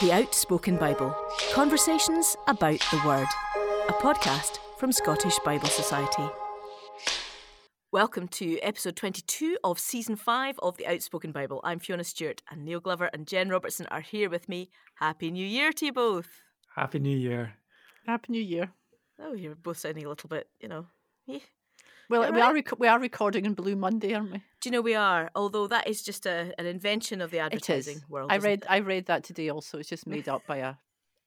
The Outspoken Bible Conversations about the Word, a podcast from Scottish Bible Society. Welcome to episode 22 of season 5 of The Outspoken Bible. I'm Fiona Stewart, and Neil Glover and Jen Robertson are here with me. Happy New Year to you both. Happy New Year. Happy New Year. Oh, you're both sounding a little bit, you know. Well, You're we right. are rec- we are recording on Blue Monday, aren't we? Do you know we are? Although that is just a, an invention of the advertising is. world. I read it? I read that today. Also, it's just made up by a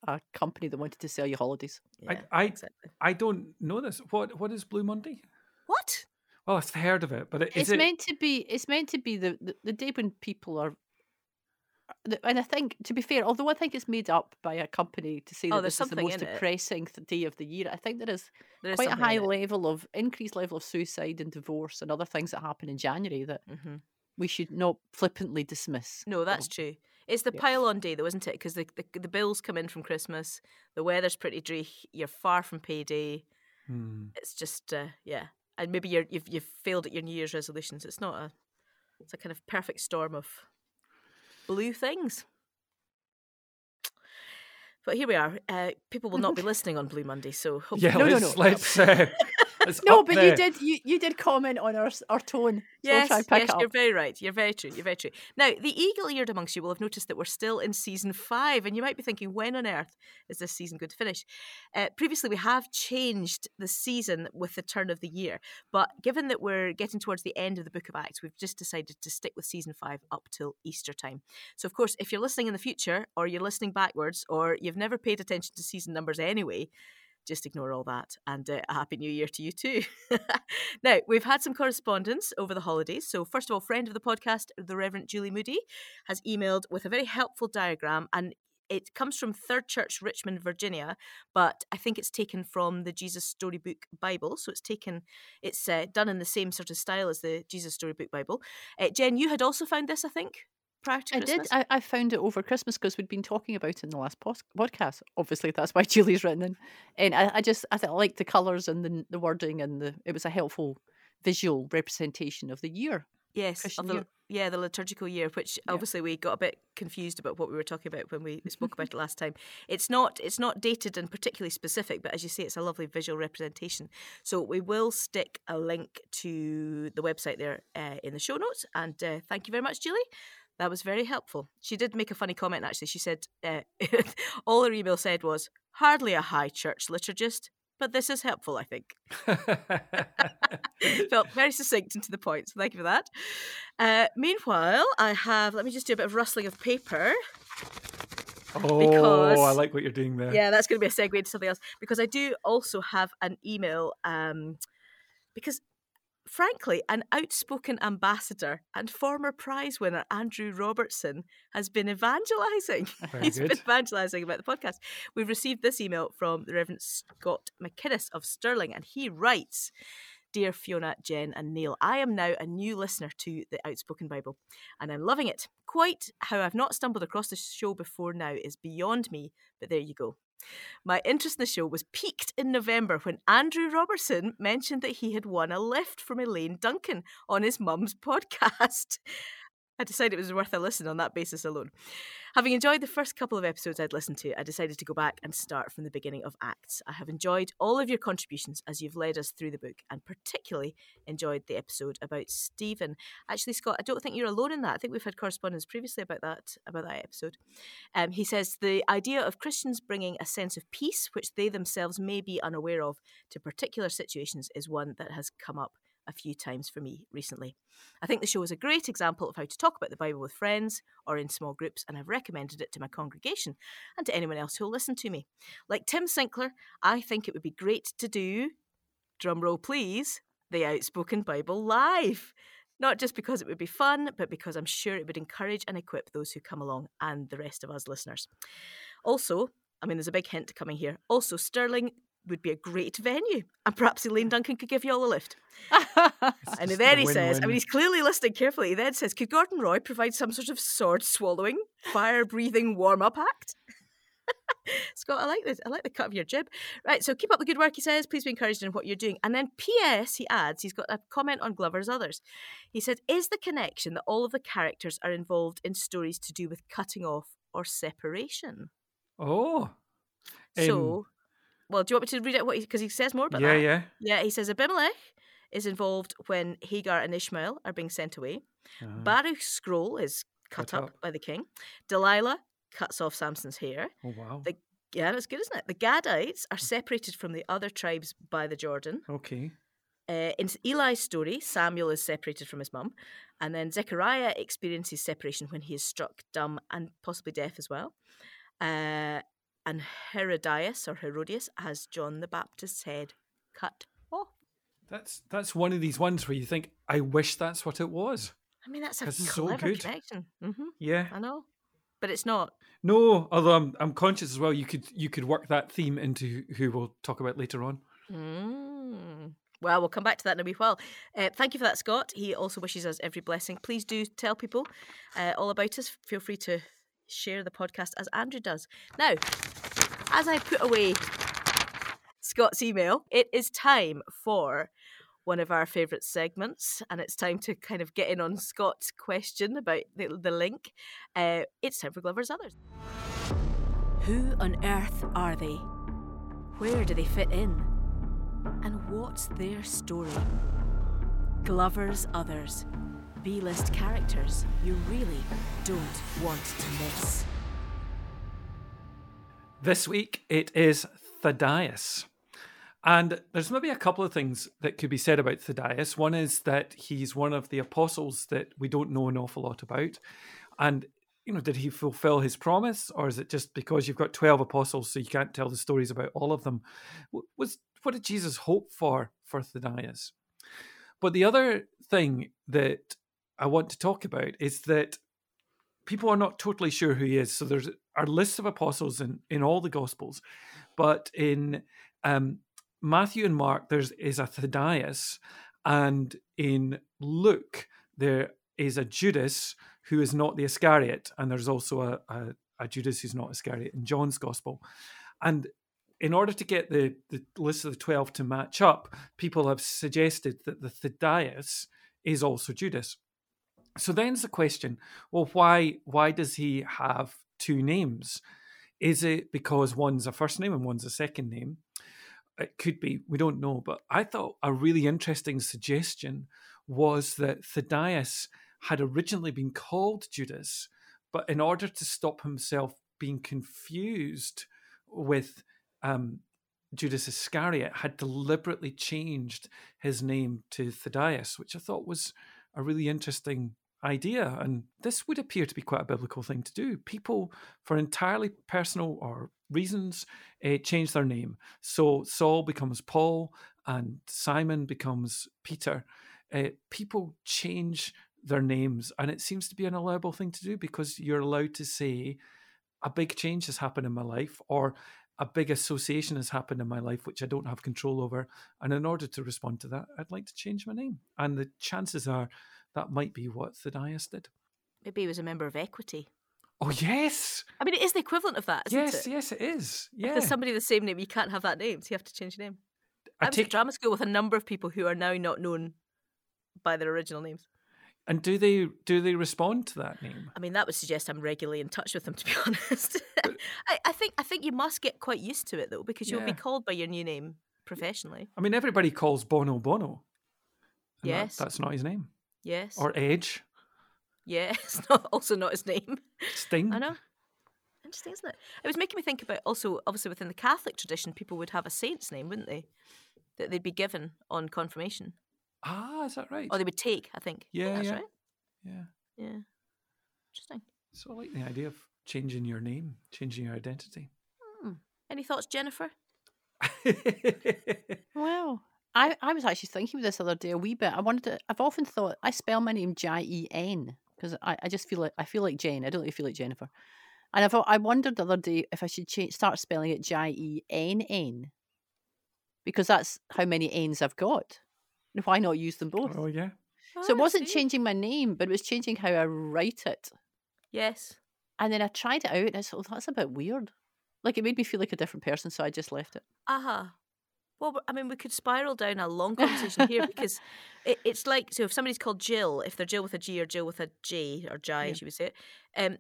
a company that wanted to sell you holidays. Yeah, I, I, exactly. I don't know this. What What is Blue Monday? What? Well, I've heard of it, but it- is it's it? meant to be. It's meant to be the, the, the day when people are. And I think, to be fair, although I think it's made up by a company to say Oh, that this is the most in it. depressing day of the year, I think there is There is quite a high level of increased level of suicide and divorce and other things that happen in January that Mhm. we should not flippantly dismiss. No, that's Oh, true. It's the Yeah. pile on day, though, isn't it? Because the, the the bills come in from Christmas, the weather's pretty dreary, you're far from payday. Hmm. It's just, uh, yeah, and maybe you're, you've you've failed at your New Year's resolutions. It's not a, it's a kind of perfect storm of blue things. But here we are. Uh, people will not be listening on Blue Monday, so hopefully Yeah, No, no, let's no. let's. Uh, let's No, but the- you did you, you did comment on our our tone. Yes, I'll try and pick yes, you're very right. You're very true. You're very true. Now, the eagle-eared amongst you will have noticed that we're still in season five, and you might be thinking, when on earth is this season going to finish? Uh, previously, we have changed the season with the turn of the year, but given that we're getting towards the end of the Book of Acts, we've just decided to stick with season five up till Easter time. So, of course, if you're listening in the future, or you're listening backwards, or you've never paid attention to season numbers anyway, just ignore all that and uh, a happy new year to you too. now, we've had some correspondence over the holidays. So, first of all, friend of the podcast, the Reverend Julie Moody, has emailed with a very helpful diagram and it comes from Third Church, Richmond, Virginia, but I think it's taken from the Jesus Storybook Bible. So it's taken, it's uh, done in the same sort of style as the Jesus Storybook Bible. Uh, Jen, you had also found this, I think, prior to I Christmas. did. I, I found it over Christmas because we'd been talking about it in the last pos- podcast. Obviously, that's why Julie's written in. And I, I just I, th- I liked the colours and the the wording and the it was a helpful visual representation of the year. Yes, of the, year. yeah, the liturgical year, which Yeah. obviously we got a bit confused about what we were talking about when we spoke about it last time. It's not it's not dated and particularly specific, but as you say, it's a lovely visual representation. So we will stick a link to the website there uh, in the show notes. And uh, thank you very much, Julie. That was very helpful. She did make a funny comment. Actually, she said uh, all her email said was hardly a high church liturgist, but this is helpful. I think. Felt very succinct and to the point, so thank you for that. Uh, meanwhile, I have, let me just do a bit of rustling of paper. oh, because- I like what you're doing there. Yeah, that's going to be a segue into something else because I do also have an email. Um, because, frankly, an outspoken ambassador and former prize winner Andrew Robertson has been evangelizing. Very He's been evangelizing about the podcast. We've received this email from the Reverend Scott McInnes of Stirling, and he writes. Dear Fiona, Jen, and Neil, I am now a new listener to the Outspoken Bible, and I'm loving it. Quite how I've not stumbled across the show before now is beyond me, but there you go. My interest in the show was piqued in November when Andrew Robertson mentioned that he had won a lift from Elaine Duncan on his mum's podcast. I decided it was worth a listen on that basis alone. Having enjoyed the first couple of episodes I'd listened to, I decided to go back and start from the beginning of Acts. I have enjoyed all of your contributions as you've led us through the book, and particularly enjoyed the episode about Stephen. Actually, Scott, I don't think you're alone in that. I think we've had correspondence previously about that about that episode. Um, he says the idea of Christians bringing a sense of peace, which they themselves may be unaware of, to particular situations, is one that has come up a few times for me recently. I think the show is a great example of how to talk about the Bible with friends or in small groups, and I've recommended it to my congregation and to anyone else who'll listen to me. Like Tim Sinclair, I think it would be great to do, drumroll please, the Outspoken Bible live. Not just because it would be fun, but because I'm sure it would encourage and equip those who come along and the rest of us listeners. Also, I mean, there's a big hint coming here. Also, Stirling would be a great venue, and perhaps Elaine Duncan could give you all a lift. And just then a he says, I mean, he's clearly listening carefully. He then says, Could Gordon Roy provide some sort of sword swallowing, fire breathing warm up act? Scott, I like this. I like the cut of your jib. Right, so keep up the good work, he says. Please be encouraged in what you're doing. And then, P.S., he adds, he's got a comment on Glover's Others. He said, Is the connection that all of the characters are involved in stories to do with cutting off or separation. Oh. Um, so, well, do you want me to read out What he because he, says more about yeah, that. Yeah, yeah. Yeah, he says Abimelech is involved when Hagar and Ishmael are being sent away. Uh-huh. Baruch's scroll is cut, Cut up, up. by the king. Delilah cuts off Samson's hair. oh wow. The- Yeah, that's good, isn't it? The Gadites are separated from the other tribes by the Jordan. Okay. Uh, in Eli's story, Samuel is separated from his mum, and then Zechariah experiences separation when he is struck dumb and possibly deaf as well. Uh, and Herodias or Herodias as John the Baptist said, cut off. That's that's one of these ones where you think, I wish that's what it was. I mean, that's a it's so clever good. connection. hmm Yeah. I know, but it's not. No, although I'm I'm conscious as well. You could you could work that theme into who we'll talk about later on. Mm. Well, we'll come back to that in a wee while. Uh, thank you for that, Scott. He also wishes us every blessing. Please do tell people uh, all about us. Feel free to share the podcast as Andrew does. Now, as I put away Scott's email, it is time for one of our favourite segments, and it's time to kind of get in on Scott's question about the, the link. Uh, it's time for Glover's Others. Who on earth are they? Where do they fit in? And what's their story? Glover's Others. B list characters you really don't want to miss. This week it is Thaddeus. And there's maybe a couple of things that could be said about Thaddeus. One is that he's one of the apostles that we don't know an awful lot about. And, you know, did he fulfill his promise? Or is it just because you've got 12 apostles so you can't tell the stories about all of them? Was What did Jesus hope for for Thaddeus? But the other thing that I want to talk about is that people are not totally sure who he is. So there's our list of apostles in, in all the Gospels, but in um, Matthew and Mark there is a Thaddeus, and in Luke there is a Judas who is not the Iscariot, and there's also a, a, a Judas who's not Iscariot in John's Gospel, and in order to get the, the list of the 12 to match up, people have suggested that the Thaddeus is also Judas. So then's the question: Well, why why does he have two names? Is it because one's a first name and one's a second name? It could be. We don't know. But I thought a really interesting suggestion was that Thaddeus had originally been called Judas, but in order to stop himself being confused with um, Judas Iscariot, had deliberately changed his name to Thaddeus, which I thought was a really interesting idea. And this would appear to be quite a biblical thing to do. People, for entirely personal or reasons, uh, change their name. So Saul becomes Paul and Simon becomes Peter. Uh, people change their names, and it seems to be an allowable thing to do because you're allowed to say, a big change has happened in my life, or a big association has happened in my life which I don't have control over. And in order to respond to that, I'd like to change my name. And the chances are that might be what Thaddeus did. Maybe he was a member of Equity. Oh, yes. I mean, it is the equivalent of that, isn't yes, it? yes, it is. If there's somebody with the same name, you can't have that name, so you have to change your name. I, I was take, at drama school with a number of people who are now not known by their original names. and do they do they respond to that name? I mean, that would suggest I'm regularly in touch with them, to be honest. I, I think I think you must get quite used to it though, because you'll be called by your new name professionally. I mean, everybody calls Bono Bono. and that- Yes. that's not his name. Yes. Or Edge, yeah, it's not also not his name. Sting. I know. Interesting, isn't it? It was making me think about also, obviously, within the Catholic tradition, people would have a saint's name, wouldn't they? That they'd be given on confirmation, Ah, is that right? or they would take. I think. I think Yeah, that's yeah. right. Yeah. Yeah. Interesting. So I like the idea of changing your name, changing your identity. Any thoughts, Jennifer? Well, I, I was actually thinking of this other day a wee bit. I wanted to. I've often thought I spell my name J E N because I, I just feel like I feel like Jane. I don't really feel like Jennifer. And I've, I wondered the other day if I should change, start spelling it J E N N because that's how many N's I've got. And why not use them both? oh yeah. so it wasn't changing my name, but it was changing how I write it. Yes. And then I tried it out and I thought, "Oh, that's a bit weird. Like it made me feel like a different person, so I just left it. Uh-huh. Well, I mean, we could spiral down a long conversation here because it, it's like so if somebody's called Jill, if they're Jill with a G or Jill with a J or J, Yeah. as you would say it, um,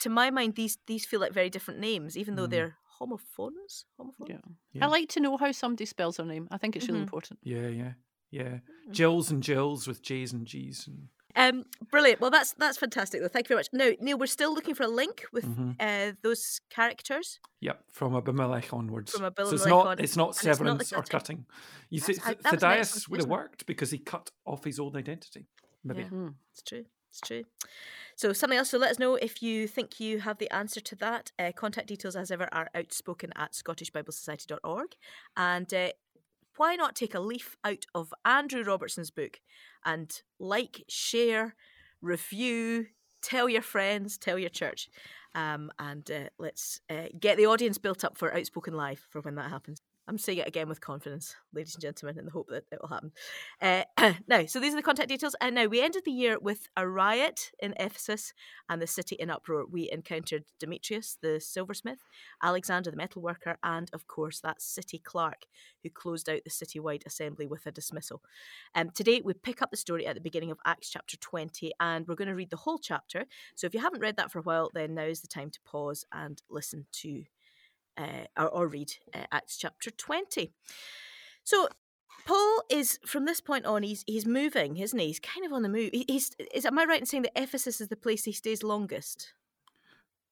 to my mind, these these feel like very different names, even though Mm. they're homophones. Homophones. Yeah. Yeah. I like to know how somebody spells their name. I think it's really Mhm. important. Yeah, yeah, yeah. Mm. Jills and Jills with J's and G's. And, Um, brilliant. Well, that's that's fantastic. Though. Thank you very much. Now, Neil, we're still looking for a link with Mhm. uh, those characters. Yep, from Abimelech onwards. From so Abimelech it's not on- it's not and it's not severance or cutting. You see, That's- I- Th- that was an Thaddeus would have worked because he cut off his old identity. Maybe. Yeah. Mm. It's true. It's true. So something else. So let us know if you think you have the answer to that. Uh, contact details, as ever, are outspoken at scottishbiblesociety.org. And uh, why not take a leaf out of Andrew Robertson's book and like, share, review, tell your friends, tell your church, um, and uh, let's uh, get the audience built up for Outspoken Live for when that happens. I'm saying it again with confidence, ladies and gentlemen, in the hope that it will happen. Uh, now, so these are the contact details. And now we ended the year with a riot in Ephesus and the city in uproar. We encountered Demetrius, the silversmith, Alexander, the metalworker, and of course that city clerk who closed out the citywide assembly with a dismissal. Um, today we pick up the story at the beginning of Acts chapter 20, and we're going to read the whole chapter. So if you haven't read that for a while, then now is the time to pause and listen to uh, or, or read uh, Acts chapter 20. So Paul is from this point on he's he's moving, isn't he? He's kind of on the move. He, he's is am I right in saying that Ephesus is the place he stays longest?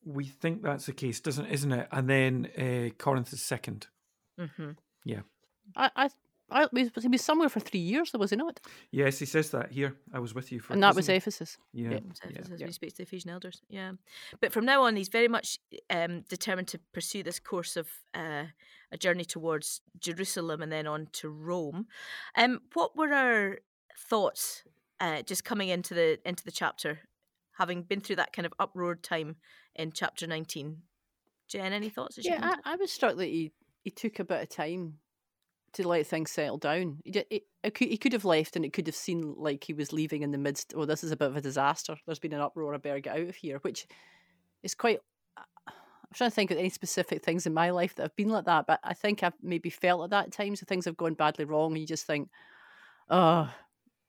We think that's the case, doesn't isn't it? And then uh, Corinth is second. Mm-hmm. I, I, I was, he was somewhere for three years, though, was he not? Yes, he says that here. I was with you for And that was isn't? Ephesus. Yeah, yeah. yeah. As Yeah. we speak to the Ephesian elders, yeah. But from now on, he's very much um, determined to pursue this course of uh, a journey towards Jerusalem and then on to Rome. Um, what were our thoughts uh, just coming into the into the chapter, having been through that kind of uproar time in chapter nineteen? Jen, any thoughts? Yeah, I, I was struck that he, he took a bit of time to let things settle down. He, he, it he could have left and it could have seemed like he was leaving in the midst, oh, this is a bit of a disaster. There's been an uproar, I better get out of here, which is quite. I'm trying to think of any specific things in my life that have been like that, but I think I've maybe felt at that time. So things have gone badly wrong, and you just think, oh,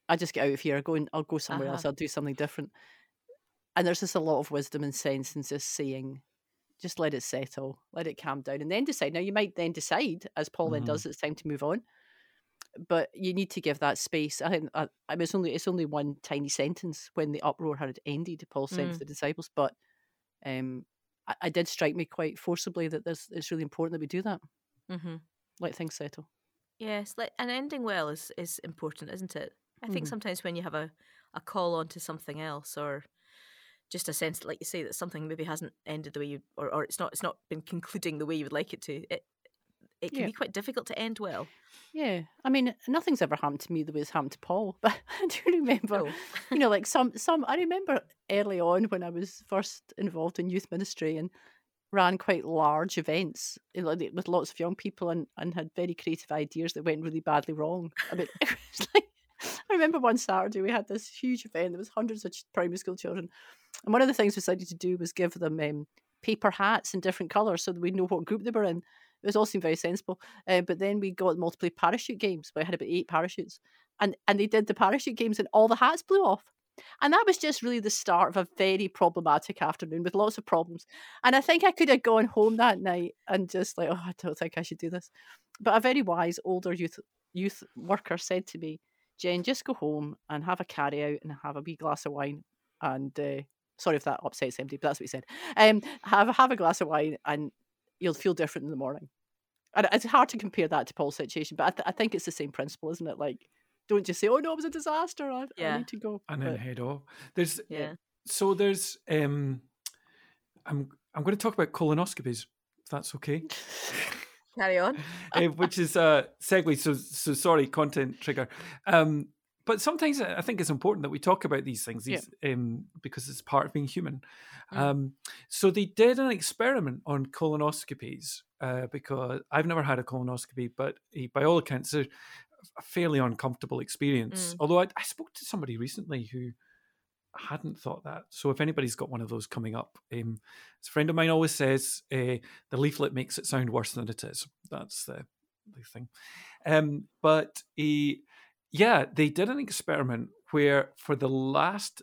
I just get out of here. I'll go, and I'll go somewhere Uh-huh. else. I'll do something different. And there's just a lot of wisdom and sense in just saying, just let it settle, let it calm down, and then decide. Now, you might then decide, as Paul then Mhm. does, it's time to move on. But you need to give that space. I think I, I mean, it's only it's only one tiny sentence when the uproar had ended. Paul sent Mm. for the disciples, but um, I, I did strike me quite forcibly that this it's really important that we do that. mm-hmm. Let things settle. Yes, like and ending well is is important, isn't it? I think Mhm. sometimes when you have a, a call on to something else or just a sense like you say that something maybe hasn't ended the way you or, or it's not it's not been concluding the way you would like it to, it it can Yeah. be quite difficult to end well. Yeah, I mean, nothing's ever happened to me the way it's happened to Paul, but I do remember. No. you know, like some some I remember early on when I was first involved in youth ministry and ran quite large events you know, with lots of young people and, and had very creative ideas that went really badly wrong. I mean, it was like I remember one Saturday we had this huge event. There was hundreds of primary school children, and one of the things we decided to do was give them um, paper hats in different colours so that we know what group they were in. It was all seemed very sensible. Uh, but then we got play parachute games. We had about eight parachutes, and and they did the parachute games, and all the hats blew off. And that was just really the start of a very problematic afternoon with lots of problems. And I think I could have gone home that night and just like, oh, I don't think I should do this. But a very wise older youth youth worker said to me, Jen, just go home and have a carry out and have a wee glass of wine. And uh, sorry if that upsets anybody, but that's what he said. Um, have have a glass of wine and you'll feel different in the morning. And it's hard to compare that to Paul's situation, but I, th- I think it's the same principle, isn't it? Like, don't just say, "Oh no, it was a disaster. I, I need to go." and then But- head off. There's Yeah. so there's um, I'm I'm going to talk about colonoscopies. If that's okay. Carry on. uh, which is a segue. So, so sorry, content trigger. Um, but sometimes I think it's important that we talk about these things Yeah. um, because it's part of being human. Mm. Um, so they did an experiment on colonoscopies uh, because I've never had a colonoscopy, but eh, by all accounts, they're a fairly uncomfortable experience. Mm. Although I, I spoke to somebody recently who hadn't thought that. So if anybody's got one of those coming up, um, a friend of mine always says, uh, the leaflet makes it sound worse than it is. That's the, the thing. Um, but uh, yeah, they did an experiment where for the last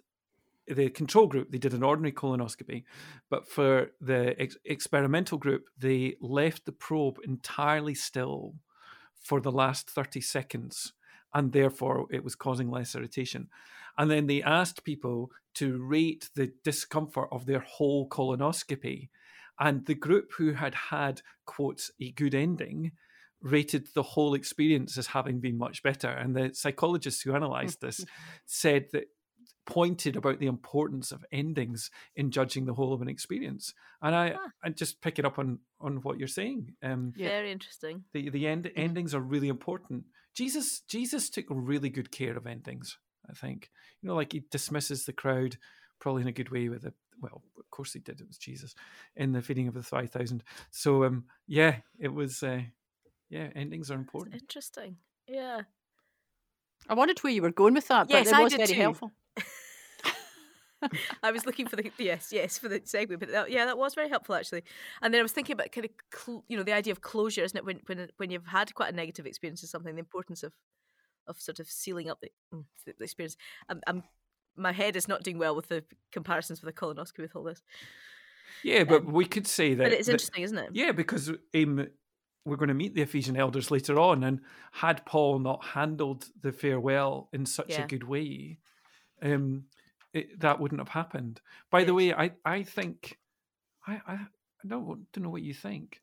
the control group, they did an ordinary colonoscopy, but for the ex- experimental group, they left the probe entirely still for the last 30 seconds, and therefore it was causing less irritation. And then they asked people to rate the discomfort of their whole colonoscopy. And the group who had had, quotes, a good ending rated the whole experience as having been much better. And the psychologists who analysed this said that pointed about the importance of endings in judging the whole of an experience. And I, Ah. I just pick it up on on what you're saying. Um, Yeah. Very interesting. the the end endings are really important. Jesus Jesus took really good care of endings. I think you know, like he dismisses the crowd, probably in a good way with a well, of course he did. It was Jesus in the feeding of the five thousand. So um, yeah, it was. Uh, yeah, endings are It's important. interesting. Yeah. I wondered where you were going with that, but Yes, it I was did very too. helpful. I was looking for the yes, yes, for the segue, but that, yeah, that was very helpful actually. And then I was thinking about kind of cl- you know the idea of closure, isn't it? When when when you've had quite a negative experience of something, the importance of of sort of sealing up the, mm, the the experience. I'm, I'm my head is not doing well with the comparisons with a colonoscopy with all this, Yeah, but Um, we could say that. but it's interesting, isn't it? Yeah, because um, we're going to meet the Ephesian elders later on, and had Paul not handled the farewell in such Yeah. a good way, um, it, that wouldn't have happened. By the way, I I think I I, don't don't know what you think.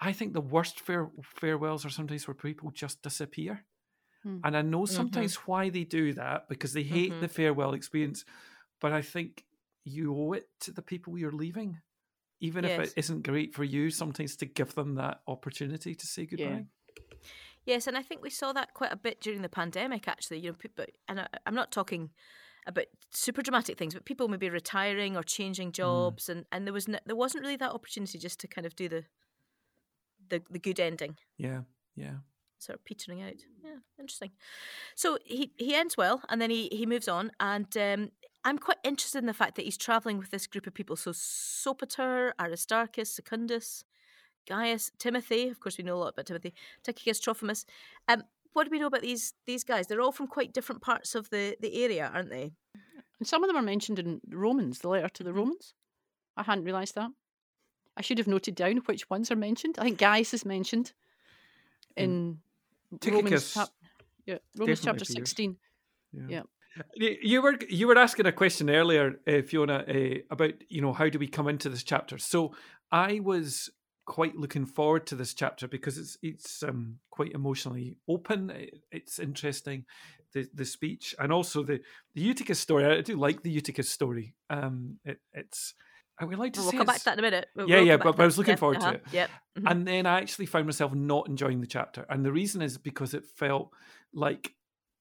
I think the worst fare, farewells are sometimes where people just disappear. Hmm. And I know Mm-hmm. sometimes why they do that because they hate Mhm. the farewell experience. But I think you owe it to the people you're leaving, even if it isn't great for you, sometimes to give them that opportunity to say goodbye. Yes, and I think we saw that quite a bit during the pandemic. Actually, you know, people, and I, I'm not talking about super dramatic things, but people maybe retiring or changing jobs, and, and there was no, there wasn't really that opportunity just to kind of do the the, the good ending, Yeah, yeah. sort of petering out. Yeah, interesting. So he he ends well, and then he he moves on, and um, I'm quite interested in the fact that he's traveling with this group of people. So Sopater, Aristarchus, Secundus. Gaius, Timothy. Of course, we know a lot about Timothy. Tychicus, Trophimus. Um, what do we know about these these guys? They're all from quite different parts of the, the area, aren't they? And some of them are mentioned in Romans, the letter to the. Romans. I hadn't realised that. I should have noted down which ones are mentioned. I think Gaius is mentioned in Romans, chap- yeah, Romans chapter appears. 16. Yeah. Yeah. You were you were asking a question earlier, uh, Fiona, uh, about you know how do we come into this chapter. So I was quite looking forward to this chapter because it's it's um, quite emotionally open. It, it's interesting, the the speech and also the the Eutychus story. I do like the Eutychus story. Um, it, it's I would like to We'll come back to that in a minute. We'll- Yeah, we'll yeah, but- but I was looking Yep, forward to uh-huh, it. Yep. mhm. and then I actually found myself not enjoying the chapter. And the reason is because it felt like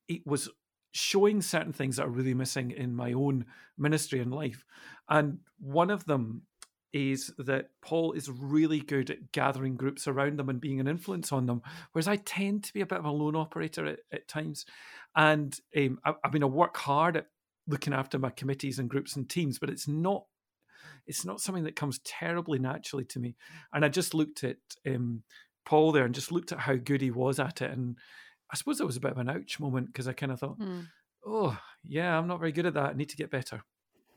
it was showing certain things that are really missing in my own ministry and life. And one of them is that Paul is really good at gathering groups around them and being an influence on them, whereas I tend to be a bit of a lone operator at, at times. And um, I, I mean, I work hard at looking after my committees and groups and teams, but it's not it's not something that comes terribly naturally to me. And I just looked at um, Paul there and just looked at how good he was at it. And I suppose it was a bit of an ouch moment because I kind of thought, Hmm. oh, yeah, I'm not very good at that. I need to get better.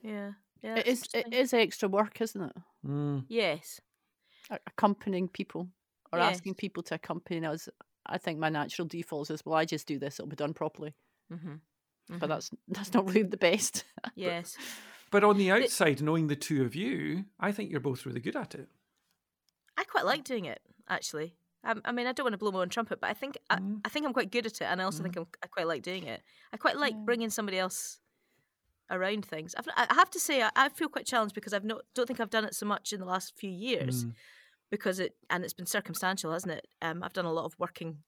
Yeah. Yeah. It that's is, it interesting. is extra work, isn't it? Mm. Yes. A- Accompanying people or Yes. asking people to accompany us. I think my natural default is, well, I just do this, it'll be done properly. Mm-hmm. But that's that's not really the best. yes. But on the outside, knowing the two of you, I think you're both really good at it. I quite like doing it actually. Um, I mean, I don't want to blow my own trumpet, but I think I, Mm. I think I'm quite good at it, and I also think I'm, I quite like doing it. I quite like Yeah. bringing somebody else around things. I've, I have to say, I, I feel quite challenged because I've not don't think I've done it so much in the last few years Mm. because it and it's been circumstantial, hasn't it? Um, I've done a lot of working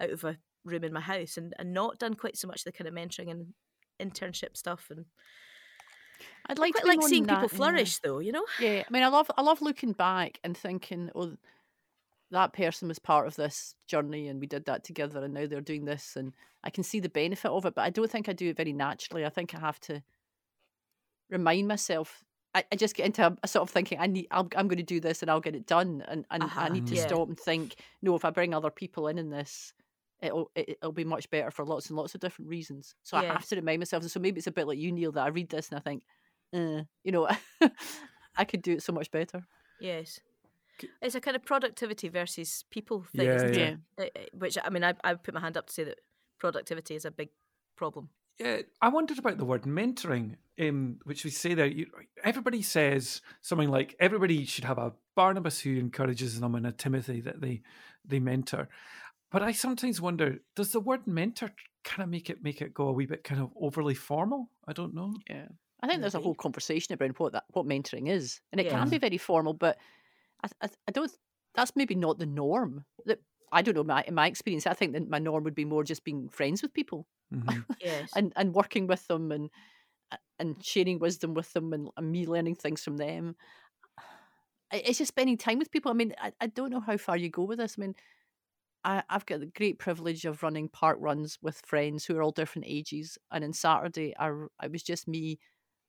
out of a room in my house and, and not done quite so much the kind of mentoring and internship stuff and I'd I like quite to like seeing than people that, yeah. flourish though, you know? Yeah, I mean, I love I love looking back and thinking, oh, that person was part of this journey, and we did that together, and now they're doing this, and I can see the benefit of it. But I don't think I do it very naturally. I think I have to remind myself. I, I just get into a, a sort of thinking I need I'll, I'm going to do this and I'll get it done, and and I Uh-huh, need to yeah. stop and think. No, if I bring other people in in this, it'll it, it'll be much better for lots and lots of different reasons. So I have Yes. to remind myself. So maybe it's a bit like you, Neil, that I read this and I think, uh, you know, I could do it so much better. Yes. K- It's a kind of productivity versus people thing, Yeah, isn't yeah. it? Uh, uh, Which I mean, I I put my hand up to say that productivity is a big problem. Yeah, I wondered about the word mentoring, um, which we say there. You, everybody says something like everybody should have a Barnabas who encourages them and a Timothy that they they mentor. But I sometimes wonder, does the word mentor kind of make it make it go a wee bit kind of overly formal? I don't know. Yeah. I think there's a whole conversation around what that what mentoring is, and it Yeah. can be very formal, but I, I, I don't. That's maybe not the norm. That I don't know. My in my experience, I think that my norm would be more just being friends with people Mhm. Yes. and and working with them and and sharing wisdom with them and, and me learning things from them. It's just spending time with people. I mean, I, I don't know how far you go with this. I mean, I, I've got the great privilege of running park runs with friends who are all different ages. And on Saturday, I, it was just me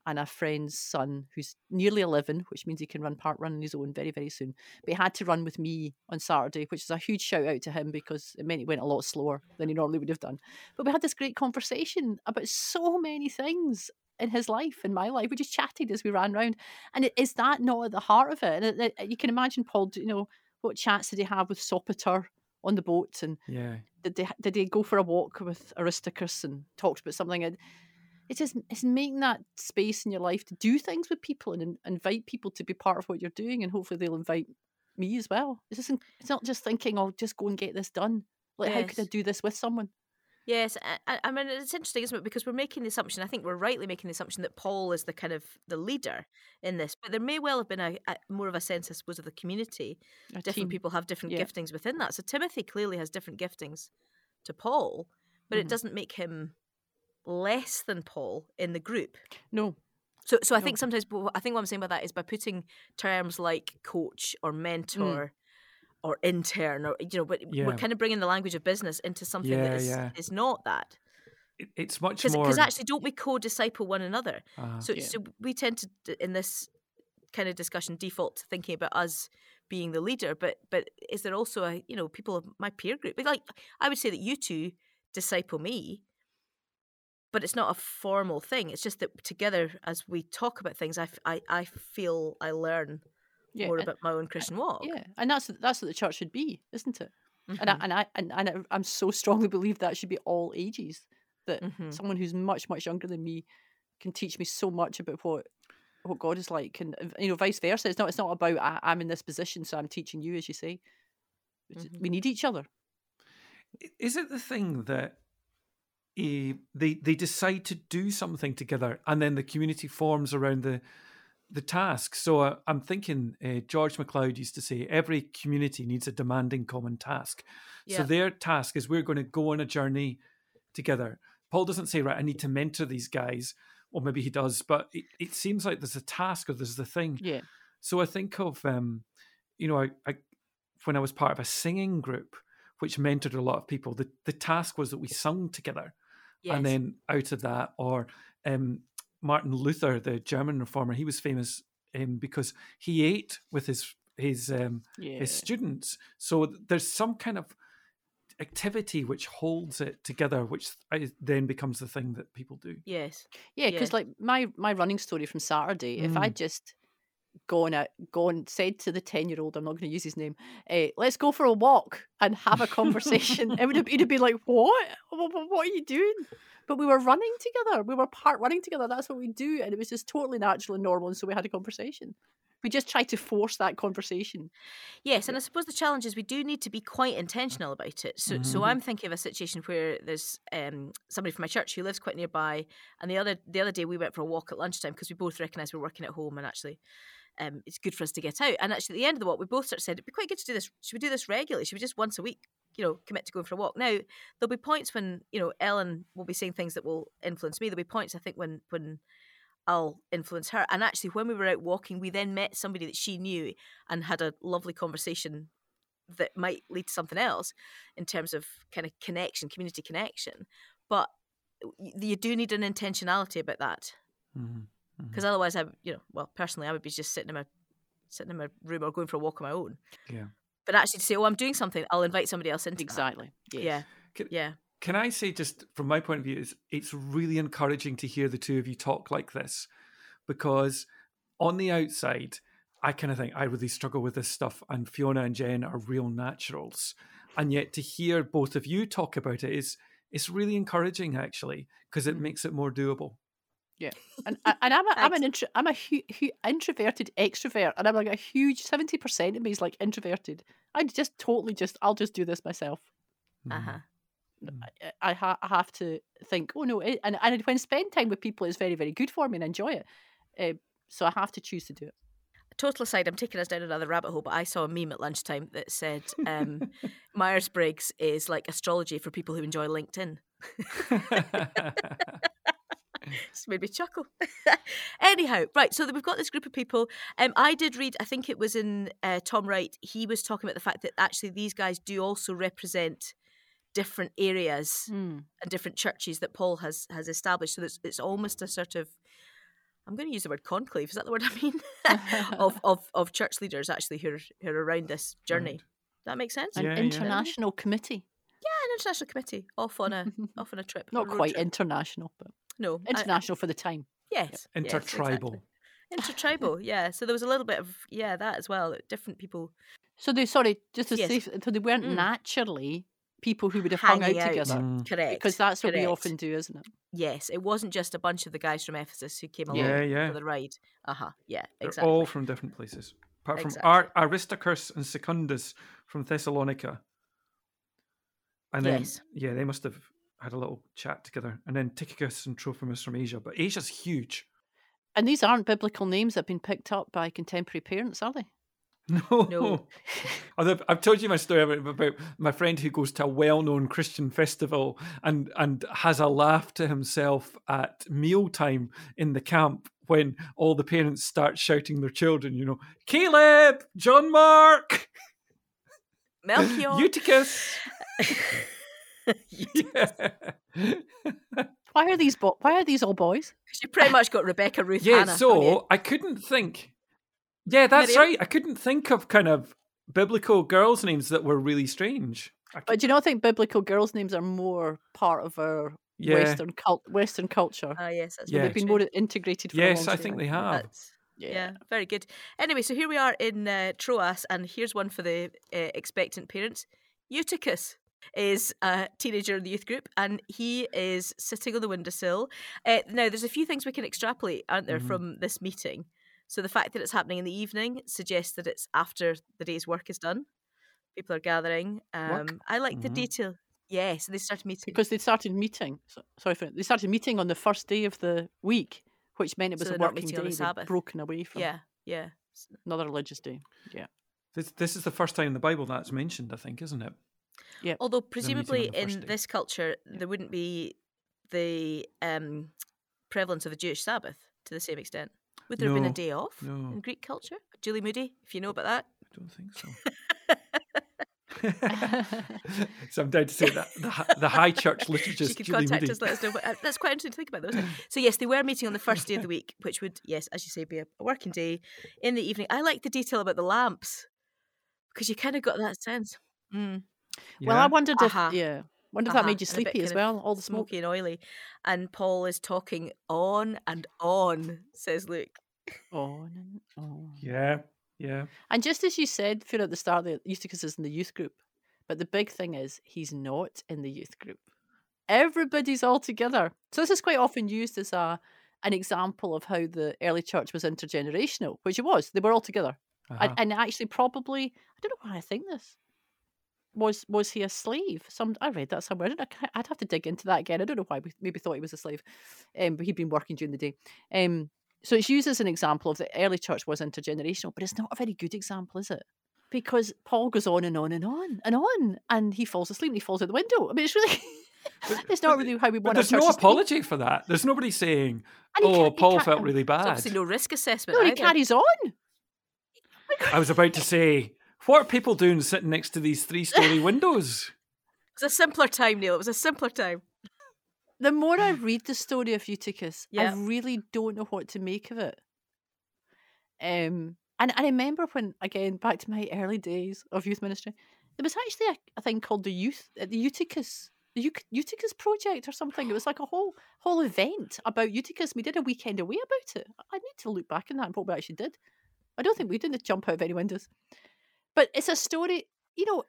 and a friend's son who's nearly 11, which means he can run park run on his own very, very soon. But he had to run with me on Saturday, which is a huge shout out to him because it meant he went a lot slower than he normally would have done. But we had this great conversation about so many things in his life, in my life. We just chatted as we ran round. And is that not at the heart of it? And it, it- you can imagine, Paul, do you know, what chats did he have with Sopater on the boat? And Yeah, did they did they go for a walk with Aristarchus and talked about something? It's just it's making that space in your life to do things with people and in- invite people to be part of what you're doing, and hopefully they'll invite me as well. It's just it's not just thinking, "I'll just go and get this done." Like, how could I do this with someone? Yes, I, I- mean it's interesting, isn't it? Because we're making the assumption. I think we're rightly making the assumption that Paul is the kind of the leader in this, but there may well have been a, a more of a sense, I suppose, of the community. A Different team. people have different Yeah. giftings within that. So Timothy clearly has different giftings to Paul, but it Mhm. doesn't make him less than Paul in the group. No, So, so I No. think sometimes I think what I'm saying by that is by putting terms like coach or mentor or intern or you know, but we're kind of bringing the language of business into something Yeah, that is, yeah. is not that. It's much Because more. actually, don't we co-disciple one another? uh, So, Yeah. so we tend to in this kind of discussion default to thinking about us being the leader, but but is there also a you know people of my peer group? Like I would say that you two disciple me, but it's not a formal thing. It's just that together as we talk about things, I I feel I learn yeah, more and- about my own Christian walk. yeah, and that's that's what the church should be, isn't it? And I, and I and, and I- I'm so strongly believe that should be all ages. That mhm. someone who's much much younger than me can teach me so much about what what God is like, and you know, vice versa. It's not it's not about I, I'm in this position, so I'm teaching you, as you say. It's- Mhm. We need each other. Is it the thing that they they decide to do something together and then the community forms around the the task. So uh, i'm thinking uh, george macleod used to say every community needs a demanding common task. So their task is we're going to go on a journey together. Paul doesn't say right i need to mentor these guys or maybe he does but it, it seems like there's a task or there's the thing. Yeah, so I think of, um, you know, I, I when I was part of a singing group, which mentored a lot of people. The the task was that we sung together, Yes. and then out of that, or um, Martin Luther, the German reformer, he was famous um, because he ate with his his um, yeah. his students. So there's some kind of activity which holds it together, which then becomes the thing that people do. yes. Yeah, because Yeah. like my my running story from Saturday, if I Mm. just gone out, gone said to the ten year old, I'm not going to use his name, eh, let's go for a walk and have a conversation, it would have, he'd have been like, what? what? what- What are you doing? But we were running together. We were park running together. That's what we do, and it was just totally natural and normal. And so we had a conversation. We just tried to force that conversation. Yes, and I suppose the challenge is we do need to be quite intentional about it. So, so Mhm. I'm thinking of a situation where there's um, somebody from my church who lives quite nearby, and the other the other day we went for a walk at lunchtime because we both recognised we're working at home, and actually, um, it's good for us to get out. And actually, at the end of the walk, we both sort of said it'd be quite good to do this. Should we do this regularly? Should we just once a week? You know, commit to going for a walk. Now there'll be points when you know Ellen will be saying things that will influence me. There'll be points I think when when I'll influence her. And actually, when we were out walking, we then met somebody that she knew and had a lovely conversation that might lead to something else in terms of kind of connection, community connection. But you do need an intentionality about that Mhm. Because otherwise, I, you know, well, personally, I would be just sitting in my sitting in my room or going for a walk on my own. Yeah. But actually, to say, "Oh, I'm doing something," I'll invite somebody else into that. Exactly. Yes. Yeah, Yeah. Can I say, just from my point of view, it's, it's really encouraging to hear the two of you talk like this because on the outside, I kind of think I really struggle with this stuff, and Fiona and Jen are real naturals. And yet to hear both of you talk about it is it's really encouraging actually because it Mm. makes it more doable. Yeah, and and I'm a, I'm an intro, I'm a hu- hu- introverted extrovert, and I'm like a huge seventy percent of me is like introverted. I just totally just I'll just do this myself. Mm. Uh huh. I, I, ha- I have to think, oh no, it, and and when spend time with people is very very good for me and I enjoy it. Uh, so I have to choose to do it. Total aside, I'm taking us down another rabbit hole, but I saw a meme at lunchtime that said um, Myers Briggs is like astrology for people who enjoy LinkedIn. It's made me chuckle. Anyhow, right. So we've got this group of people. Um, I did read. I think it was in uh, Tom Wright. He was talking about the fact that actually these guys do also represent different areas and different churches that Paul has has established. So it's it's almost a sort of. I'm going to use the word conclave. Is that the word I mean? of, of of church leaders actually who are who are around this journey. Right. That makes sense. An Yeah, yeah. international committee, Yeah, an international committee off on a off on a trip. not road quite trip. international, but no I- I- international for the time. yes, yes, Intertribal. exactly. Intertribal, yeah. So there was a little bit of yeah that as well. Different people So they sorry, just to Yes. say, so they weren't Mm. naturally people who would have hung out out. together. Mm. correct Because that's what we often do, isn't it? Yes, it wasn't just a bunch of the guys from Ephesus who came along Yeah, yeah. for the ride. Uh huh. Yeah, They're exactly. all from different places. Apart from Exactly. Ar- Aristarchus and Secundus from Thessalonica. And then, Yes. yeah, they must have had a little chat together. And then Tychicus and Trophimus from Asia. But Asia's huge. And these aren't biblical names that have been picked up by contemporary parents, are they? No. No. I've told you my story about, about my friend who goes to a well-known Christian festival and and has a laugh to himself at mealtime in the camp when all the parents start shouting their children, you know, Caleb, John Mark, Melchior. Eutychus. yeah. Why are these bo- Why are these all boys? Because you pretty much got Rebecca, Ruth, yeah, Hannah. so I couldn't think. Yeah, that's Miriam? right. I couldn't think of kind of biblical girls' names that were really strange. But do you not think biblical girls' names are more part of our Yeah. Western cult, Western culture? Ah, yes, that's Yeah. They've been more integrated. For Yes, I think they have. That's- yeah. very good. Anyway, so here we are in uh, Troas, and here's one for the uh, expectant parents. Eutychus is a teenager in the youth group, and he is sitting on the windowsill. Uh, now, there's a few things we can extrapolate, aren't there, Mhm. from this meeting? So the fact that it's happening in the evening suggests that it's after the day's work is done. People are gathering. Um, I like the Mhm. detail. Yes, they started meeting. because they started meeting. So, sorry for they started meeting on the first day of the week, which meant it was they're a not working meeting day. on the Sabbath. broken away from yeah, yeah. another religious day. Yeah, This this is the first time in the Bible that's mentioned, I think, isn't it? Although presumably in this culture there wouldn't be the um, prevalence of the Jewish Sabbath to the same extent. Would there have been a day off no. in Greek culture? Julie Moody, if you know about that. I don't think so. so I'm down to say that the, the high church she liturgist could Julie contact Moody. us, let us know. But, uh, that's quite interesting to think about, though. So yes, they were meeting on the first day of the week, which would, yes, as you say, be a, a working day in the evening. I like the detail about the lamps because you kind of got that sense. Mm. Well, I Yeah? wondered Uh-huh. if yeah, wondered if that Uh-huh, made you and a bit sleepy as well. All the smoke. smoky and oily. And Paul is talking on and on, says Luke. On and on. Yeah, yeah. And just as you said, Fiona, at the start, that Eutychus is in the youth group. But the big thing is, he's not in the youth group. Everybody's all together. So this is quite often used as a an example of how the early church was intergenerational, which it was. They were all together. Uh-huh. And, and actually, probably, I don't know why I think this. Was was he a slave? Some I read that somewhere. I don't know, I'd have to dig into that again. I don't know why we maybe thought he was a slave, um, but he'd been working during the day. Um, so it's used as an example of the early church was intergenerational, but it's not a very good example, is it? Because Paul goes on and on and on and on, and he falls asleep and he falls out the window. I mean, it's really, it's not really how we want there's no churches to be. apology for that. There's nobody saying, "Oh, Paul felt really There's bad." obviously no risk assessment. No, he carries on. I was about to say, what are people doing sitting next to these three-story windows? It was a simpler time, Neil. It was a simpler time. the more I read the story of Eutychus, Yeah. I really don't know what to make of it. Um, and I remember when, again, back to my early days of youth ministry, there was actually a, a thing called the youth, uh, the Eutychus the Euc- Eutychus project or something. It was like a whole whole event about Eutychus. We did a weekend away about it. I need to look back on that and what we actually did. I don't think we didn't jump out of any windows. But it's a story, you know,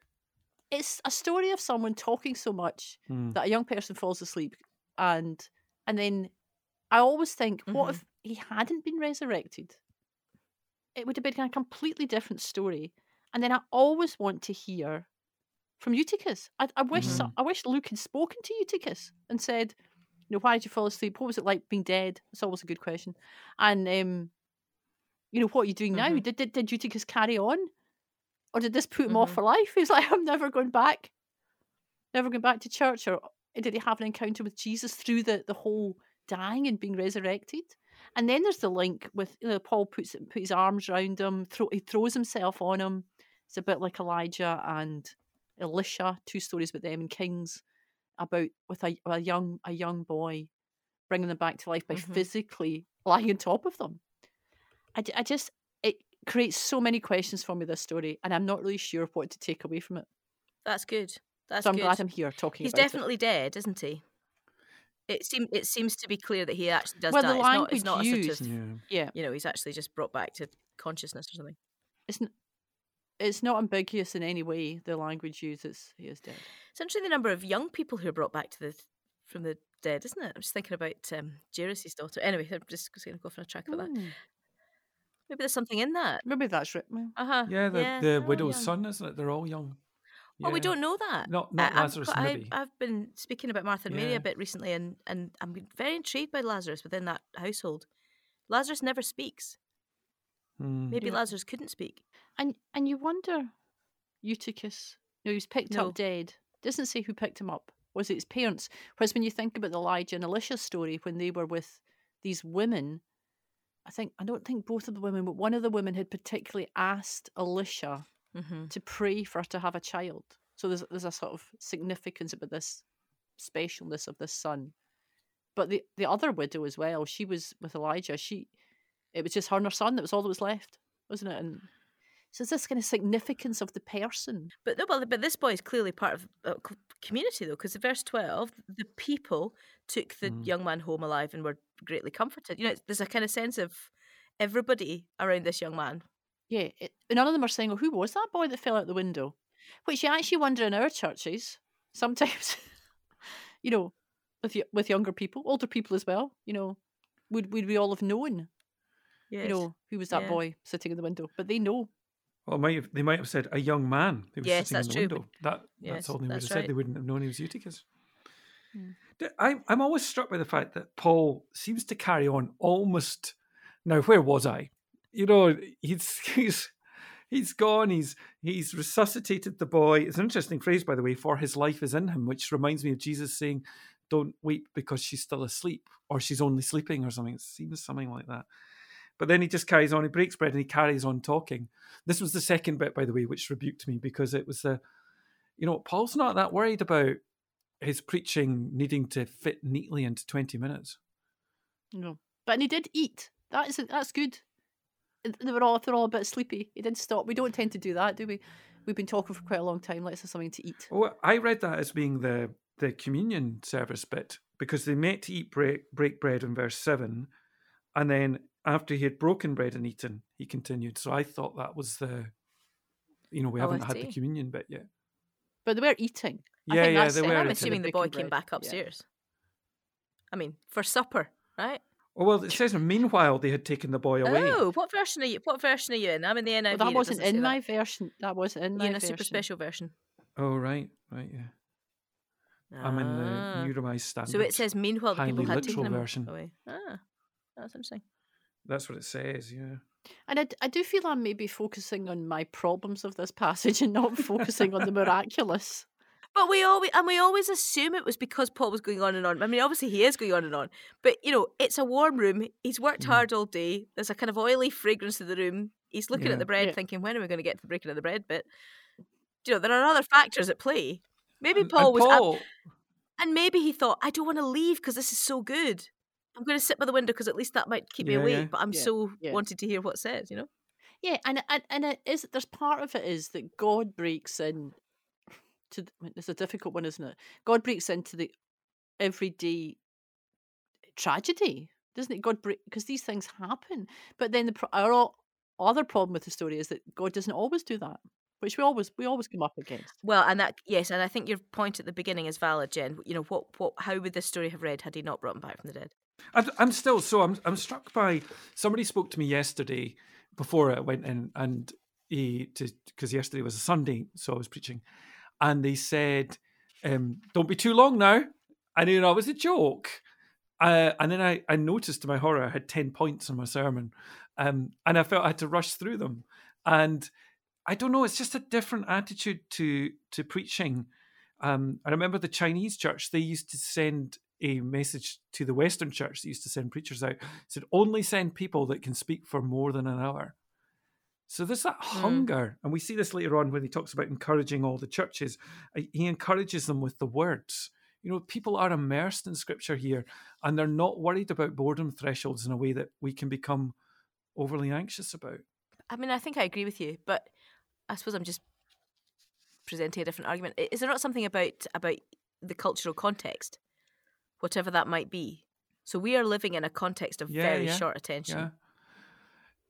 it's a story of someone talking so much Hmm. that a young person falls asleep and and then I always think, what Mhm. if he hadn't been resurrected? It would have been a completely different story. And then I always want to hear from Eutychus. I, I wish Mhm. I wish Luke had spoken to Eutychus and said, you know, why did you fall asleep? What was it like being dead? It's always a good question. And um, you know, what are you doing now? Mhm. Did, did did Eutychus carry on? Or did this put him off Mhm. for life? He's like, I'm never going back. Never going back to church. Or did he have an encounter with Jesus through the, the whole dying and being resurrected? And then there's the link with you know, Paul puts put his arms around him, throw, he throws himself on him. It's a bit like Elijah and Elisha, two stories about them in Kings, about with a, a young a young boy, bringing them back to life by Mhm. physically lying on top of them. I, I just creates so many questions for me this story, and I'm not really sure what to take away from it. That's good. That's so I'm good. glad I'm here talking. He's about definitely dead, isn't he? It seems it seems to be clear that he actually does Well, the die. It's not, it's not language a used- sort of, Yeah. you know, he's actually just brought back to consciousness or something. it's n- it's not ambiguous in any way. The language uses he is dead. It's interesting the number of young people who are brought back to the from the dead, isn't it? I'm just thinking about um, Jairus' daughter. Anyway, I'm just going to go off on a track about that. Mm, Maybe there's something in that. Maybe that's right. Well, Uh huh. Yeah, the, yeah, the widow's young. son, isn't it? They're all young. Well, we don't know that. Not not I- I'm Lazarus, qu- I, maybe. I've been speaking about Martha and Mary a bit recently, and and I'm very intrigued by Lazarus within that household. Lazarus never speaks. Hmm. Maybe Yeah. Lazarus couldn't speak. and and you wonder, Eutychus. No, he was picked No. up dead. Doesn't say who picked him up. Was it his parents? Whereas when you think about the Elijah and Elisha story, when they were with these women, I think I don't think both of the women, but one of the women had particularly asked Elisha Mm-hmm. to pray for her to have a child. So there's there's a sort of significance about this specialness of this son. But the the other widow as well, she was with Elijah. She it was just her and her son. That was all that was left, wasn't it? And so it's this kind of significance of the person. But no, well, but this boy is clearly part of a c- community, though, because in verse twelve, the people took the Mm. young man home alive and were greatly comforted. You know, there's a kind of sense of everybody around this young man. Yeah, it, none of them are saying, "Oh, who was that boy that fell out the window?" Which you actually wonder in our churches sometimes. you know, with with younger people, older people as well. You know, would would we all have known? Yes. You know, who was that Yeah. boy sitting in the window? But they know. Well, might have, they might have said a young man who was Yes, sitting in that's the true, window. That Yes, that's all they would that's have said. right. They wouldn't have known he was Eutychus. Hmm. I'm I'm always struck by the fact that Paul seems to carry on almost. Now, where was I? You know, he's he's he's gone. He's he's resuscitated the boy. It's an interesting phrase, by the way. For his life is in him, which reminds me of Jesus saying, "Don't weep because she's still asleep, or she's only sleeping, or something." It seems something like that. But then he just carries on. He breaks bread and he carries on talking. This was the second bit, by the way, which rebuked me because it was the, you know, Paul's not that worried about his preaching needing to fit neatly into 20 minutes. No, but and he did eat. That isn't that's good. They were all they're all a bit sleepy. He did stop. We don't tend to do that, do we? We've been talking for quite a long time. Let's have something to eat. Well, I read that as being the, the communion service bit because they met to eat break, break bread in verse 7. And then after he had broken bread and eaten, he continued. So I thought that was the, you know, we Oh, haven't had the communion bit yet. But they were eating. I Yeah, think yeah, that's they were I'm eating. evidence of assuming the boy came bread. back Yeah. upstairs. I mean, for supper, right? Oh, well, it says meanwhile they had taken the boy away. Oh, what version are you? What version are you in? I'm in the NIV. Well, that wasn't in that. my version. That wasn't in You're my in a version. super special version. Oh, right, right, yeah. I'm in the Ah. New Revised Standard. So it says, meanwhile, the people had taken literal him version. away. Ah, that's interesting. That's what it says, yeah. And I, d- I do feel I'm maybe focusing on my problems of this passage and not focusing on the miraculous. But we always and we always assume it was because Paul was going on and on. I mean, obviously he is going on and on, but you know, it's a warm room. He's worked Mhm. hard all day. There's a kind of oily fragrance to the room. He's looking Yeah. at the bread, Yeah. thinking, "When are we going to get to the breaking of the bread But You know, there are other factors at play. Maybe And- Paul and was, up- Paul, and maybe he thought, "I don't want to leave because this is so good. I'm going to sit by the window because at least that might keep me awake." yeah. But I'm Yeah, so yeah. wanting to hear what says. You know, Yeah, and and and it is. There's part of it is that God breaks in to. th- It's a difficult one, isn't it? God breaks into the everyday tragedy, doesn't it? God break because these things happen. But then the our other problem with the story is that God doesn't always do that, which we always we always come up against. Well, and that yes, and I think your point at the beginning is valid, Jen. You know what? What? How would this story have read had he not brought him back from the dead? I'm, I'm still so I'm I'm struck by somebody spoke to me yesterday before I went in and he to because yesterday was a Sunday, so I was preaching, and they said, um, "Don't be too long now," and you know it was a joke. Uh, and then I, I noticed to my horror I had 10 points on my sermon um, and I felt I had to rush through them. And I don't know, it's just a different attitude to to preaching. Um, I remember the Chinese church, they used to send a message to the Western church, they used to send preachers out, said only send people that can speak for more than an hour. So there's that hunger. And we see this later on when he talks about encouraging all the churches. Uh, He encourages them with the words. You know, people are immersed in scripture here and they're not worried about boredom thresholds in a way that we can become overly anxious about. I mean, I think I agree with you, but I suppose I'm just presenting a different argument. Is there not something about about the cultural context, whatever that might be? So we are living in a context of Yeah, very yeah, short attention.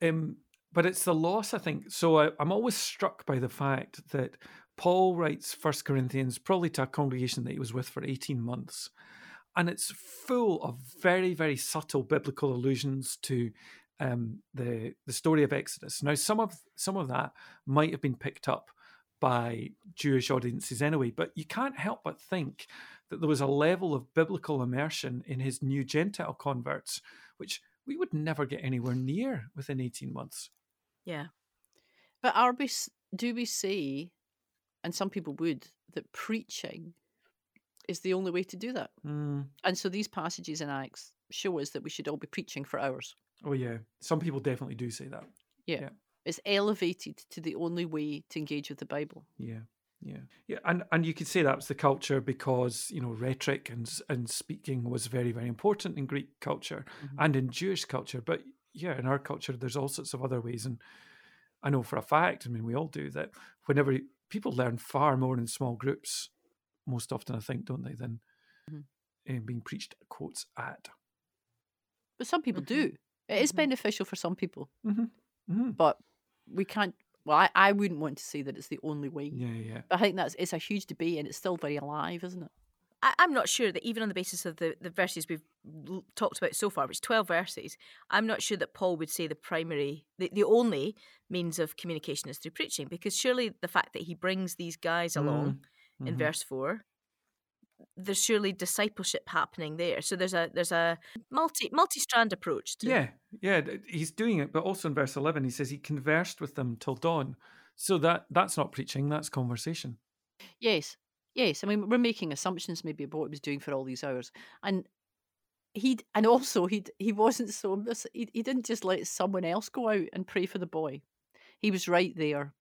Yeah. Um, but it's the loss, I think. So I, I'm always struck by the fact that Paul writes First Corinthians probably to a congregation that he was with for 18 months. And it's full of very, very subtle biblical allusions to um, the the story of Exodus. Now, some of some of that might have been picked up by Jewish audiences anyway, but you can't help but think that there was a level of biblical immersion in his new Gentile converts, which we would never get anywhere near within 18 months. Yeah. But are we? Do we say, and some people would, that preaching is the only way to do that? Mm. And so these passages in Acts show us that we should all be preaching for hours. Oh, yeah. Some people definitely do say that. Yeah. It's elevated to the only way to engage with the Bible. Yeah. Yeah. Yeah. And and you could say that was the culture because, you know, rhetoric and and speaking was very, very important in Greek culture and in Jewish culture. But yeah, in our culture there's all sorts of other ways. And I know for a fact, I mean we all do that whenever people learn far more in small groups, most often I think, don't they, than Mhm. eh, being preached quotes at. But some people Mhm. do. It is Mhm. beneficial for some people, hmm but we can't. Well, I, I wouldn't want to say that it's the only way. Yeah, yeah. But I think that's it's a huge debate and it's still very alive, isn't it? I, I'm not sure that even on the basis of the, the verses we've l- talked about so far, which is 12 verses, I'm not sure that Paul would say the primary, the, the only means of communication is through preaching, because surely the fact that he brings these guys along in Mhm. verse 4 there's surely discipleship happening there so there's a there's a multi multi-strand approach to Yeah, yeah, he's doing it, but also in verse eleven, he says he conversed with them till dawn. So that that's not preaching; that's conversation. Yes, yes. I mean, we're making assumptions maybe about what he was doing for all these hours, and he and also he he wasn't so he he didn't just let someone else go out and pray for the boy. He was right there.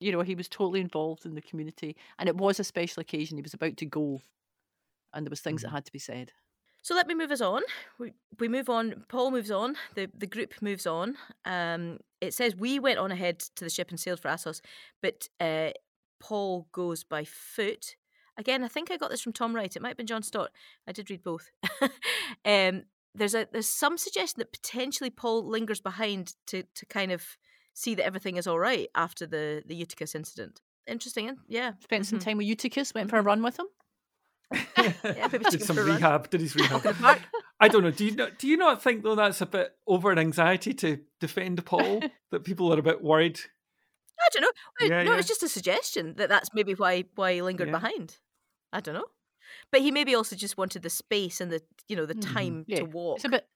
You know, he was totally involved in the community, and it was a special occasion. He was about to go, and there was things that Mhm. had to be said. so let me move us on we, we move on paul moves on the the group moves on um it says we went on ahead to the ship and sailed for assos but uh paul goes by foot again i think i got this from tom wright it might have been john stott i did read both um there's a there's some suggestion that potentially paul lingers behind to to kind of see that everything is all right after the the eutychus incident interesting eh? yeah Spent some Mhm. time with Eutychus. Went for a run with him. Yeah, Did some for a run. rehab? Did his rehab? in the park. I don't know. Do you not, do you not think though that's a bit over an anxiety to defend Paul? that people are a bit worried. I don't know. Wait, Yeah, no, yeah. it's just a suggestion that that's maybe why why he lingered Yeah. behind. I don't know, but he maybe also just wanted the space and the you know the Mhm. time to walk It's a bit.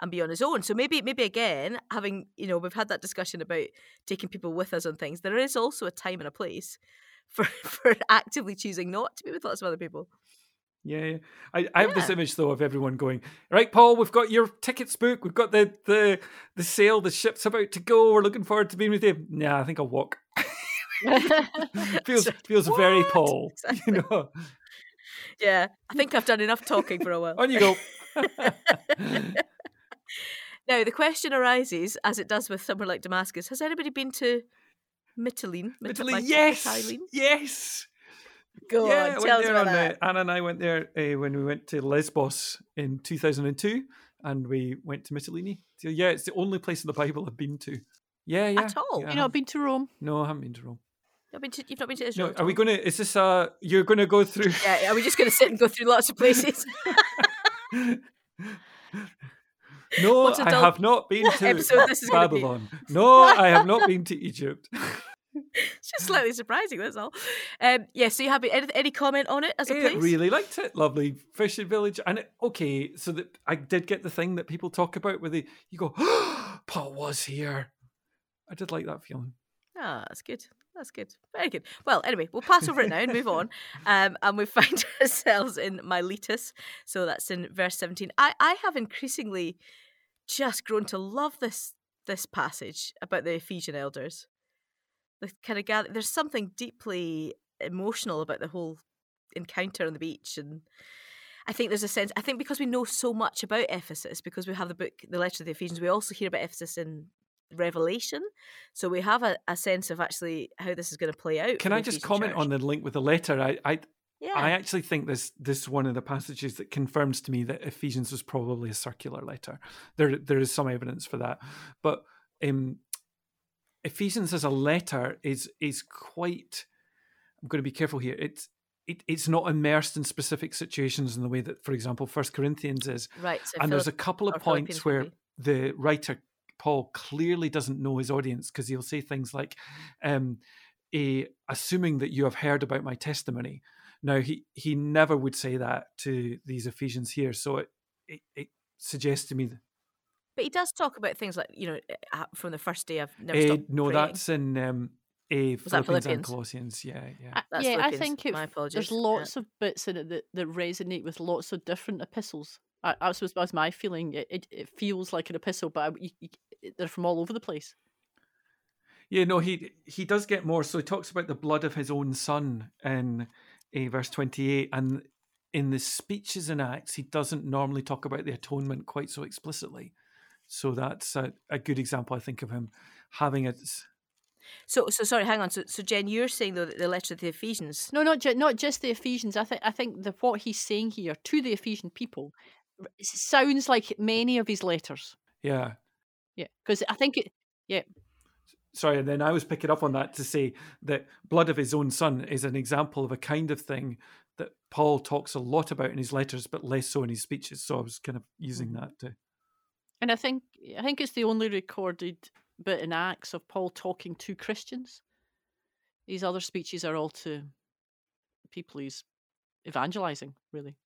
and be on his own. So maybe maybe again having you know we've had that discussion about taking people with us on things. There is also a time and a place for for actively choosing not to be with lots of other people. Yeah, yeah. I, I have this image though of everyone going, right, Paul, we've got your tickets booked, we've got the the the sail, the ship's about to go, we're looking forward to being with you. Nah, I think I'll walk. feels feels very Paul. Exactly. You know. Yeah, I think I've done enough talking for a while. On you go. Now, the question arises, as it does with somewhere like Damascus, has anybody been to Mytilene? Myt- Italy, yes, Mytilene? yes. Go yeah, on, went tell us there about that. uh, Anna and I went there uh, when we went to Lesbos in 2002, and we went to Mytilene. So yeah, it's the only place in the Bible I've been to. Yeah, yeah. At all? yeah, I You know, have. I've been to Rome. No, I haven't been to Rome. You've, been to, you've not been to No, are we going to? Is this uh You're going to go through? Yeah, are we just going to sit and go through lots of places? no, I have not been to episode this is gonna be? Babylon. No, I have not been to Egypt. it's just slightly surprising, that's all. Um, yeah, so you have any, any comment on it as a I place? really liked it. Lovely fishing village, and it, okay, so that I did get the thing that people talk about where they you go, Paul was here. I did like that feeling. Ah, that's good. That's good. Very good. Well, anyway, we'll pass over it now and move on. Um, and we find ourselves in Miletus. So that's in verse 17. I, I have increasingly just grown to love this this passage about the Ephesian elders. The kind of gather, there's something deeply emotional about the whole encounter on the beach and I think there's a sense I think because we know so much about Ephesus, because we have the book The Letter to the Ephesians, we also hear about Ephesus in Revelation. So we have a, a sense of actually how this is going to play out. Can I just Ephesian comment church. on the link with the letter? I, I, Yeah. I actually think this this is one of the passages that confirms to me that Ephesians was probably a circular letter. There there is some evidence for that, but um, Ephesians as a letter is is quite. I'm going to be careful here. It's it, it's not immersed in specific situations in the way that, for example, First Corinthians is. right. So and there's a couple of points where the writer Paul clearly doesn't know his audience because he'll say things like, um, eh, "Assuming that you have heard about my testimony." Now he he never would say that to these Ephesians here, so it it, it suggests to me that But he does talk about things like, you know, uh, from the first day I've never eh, stopped no, praying. that's in um, eh, Was that Philippians and Colossians. Yeah, yeah. I- That's yeah, I think it, My apologies. there's Yeah. lots of bits in it that, that resonate with lots of different epistles. I, I suppose that's my feeling. It, it, it feels like an epistle, but I, you, you, they're from all over the place. Yeah, no, he he does get more. So he talks about the blood of his own son in uh, verse twenty eight, and in the speeches and acts, he doesn't normally talk about the atonement quite so explicitly. So that's a, a good example, I think, of him having it. So, so sorry, hang on. So, so Jen, you're saying though that the letter to the Ephesians. No, not ju- not just the Ephesians. I think I think that what he's saying here to the Ephesian people sounds like many of his letters. Yeah, Yeah, because I think it. Yeah, sorry. And then I was picking up on that to say that blood of his own son is an example of a kind of thing that Paul talks a lot about in his letters, but less so in his speeches. So I was kind of using Mhm. that to. And I think I think it's the only recorded bit in Acts of Paul talking to Christians. These other speeches are all to people he's evangelizing. Really,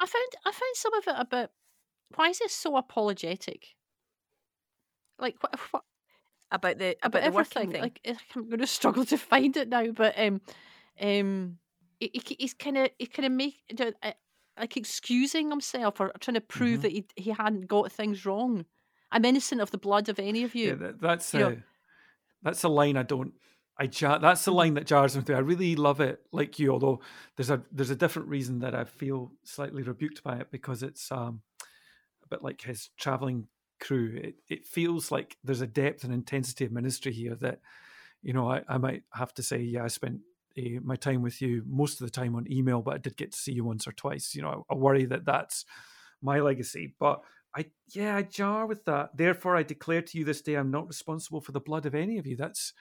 I found I found some of it a bit. Why is it so apologetic? Like what, what about the about, about the everything. thing. Like I'm going to struggle to find it now, but um, um, he- he's kind of he kind of make uh, like excusing himself or trying to prove Mhm. that he he hadn't got things wrong. I'm innocent of the blood of any of you. Yeah, that, that's you know- a that's a line I don't. I jar, that's the Mhm. line that jars with me. I really love it, like you. Although there's a there's a different reason that I feel slightly rebuked by it because it's um a bit like his traveling crew. It it feels like there's a depth and intensity of ministry here that you know I, I might have to say yeah I spent uh, my time with you most of the time on email, but I did get to see you once or twice. You know I, I worry that that's my legacy, but I yeah, I jar with that. Therefore, I declare to you this day, I'm not responsible for the blood of any of you. That's,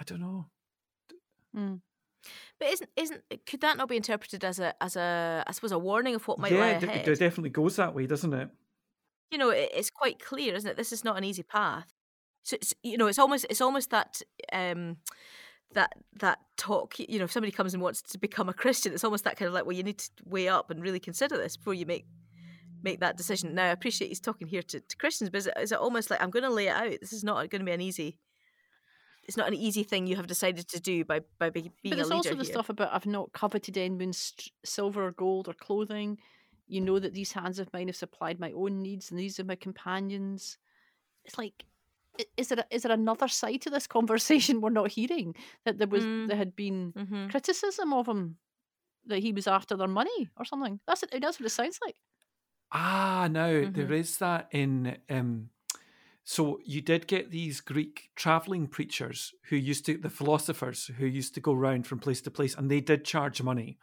I don't know. Mm. But isn't isn't could that not be interpreted as a as a I suppose a warning of what might lie yeah, it, ahead? it definitely goes that way, doesn't it? you know, it, it's quite clear, isn't it? This is not an easy path. So it's, you know, it's almost it's almost that um, that that talk. You know, if somebody comes and wants to become a Christian, it's almost that kind of like, well, you need to weigh up and really consider this before you make make that decision. Now, I appreciate he's talking here to, to Christians, but is it, is it almost like I'm going to lay it out? This is not going to be an easy. It's not an easy thing you have decided to do by by being But a there's also the here. stuff about I've not coveted anyone's silver or gold or clothing. You know that these hands of mine have supplied my own needs, and these are my companions. It's like, is there a, is there another side to this conversation we're not hearing? That there was Mm. there had been hmm criticism of him, that he was after their money or something. That's it. That's what it sounds like. Ah, now there Mhm. is that in um, So you did get these Greek traveling preachers who used to, the philosophers who used to go around from place to place, and they did charge money.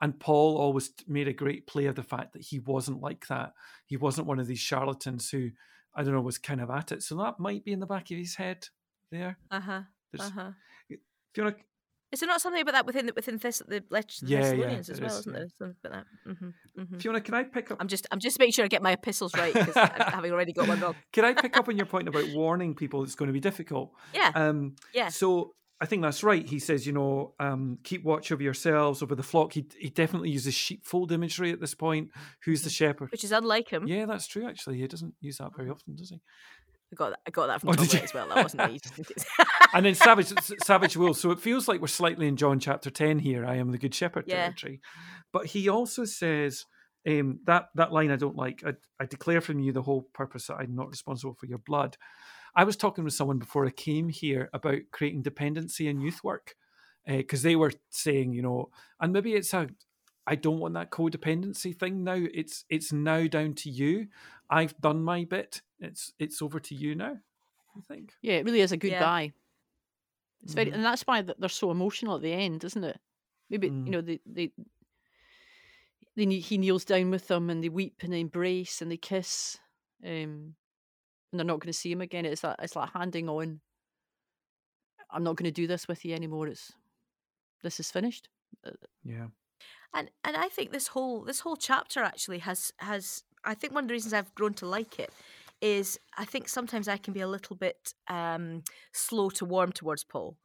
And Paul always made a great play of the fact that he wasn't like that. He wasn't one of these charlatans who, I don't know, was kind of at it. So that might be in the back of his head there. Uh huh. Uh huh. If you want to, Is there not something about that within the, within this, the let- the Yeah, yeah, Thessalonians as well? is, Isn't yeah. there something about that? hmm hmm if you want to, can I pick up? I'm just I'm just making sure I get my epistles right because having already got one wrong. Can I pick up on your point about warning people it's going to be difficult? Yeah. Um, Yeah. So I think that's right. He says, you know, um, keep watch over yourselves, over the flock. He he definitely uses sheepfold imagery at this point. Who's the shepherd? Which is unlike him. Yeah, that's true. Actually, he doesn't use that very often, does he? I got that. I got that from Oh, Tom you? As well. That wasn't me. just in case. And then Savage Savage Wolves. So it feels like we're slightly in John chapter ten here. I am the good shepherd Yeah. territory. But he also says um, that that line I don't like. I, I declare from you the whole purpose that I'm not responsible for your blood. I was talking with someone before I came here about creating dependency in youth work because they were saying, you know, and maybe it's a I don't want that codependency thing now. It's it's now down to you. I've done my bit. It's it's over to you now. I think. Yeah, it really is a Yeah. goodbye. It's very, Mhm. and that's why they're so emotional at the end, isn't it? Maybe Mm. you know they they. They, kne- he kneels down with them and they weep and they embrace and they kiss, um, and they're not going to see him again. It's that it's like handing on. I'm not going to do this with you anymore. It's this is finished. Yeah. and and I think this whole this whole chapter actually has has I think one of the reasons I've grown to like it is I think sometimes I can be a little bit um, slow to warm towards Paul.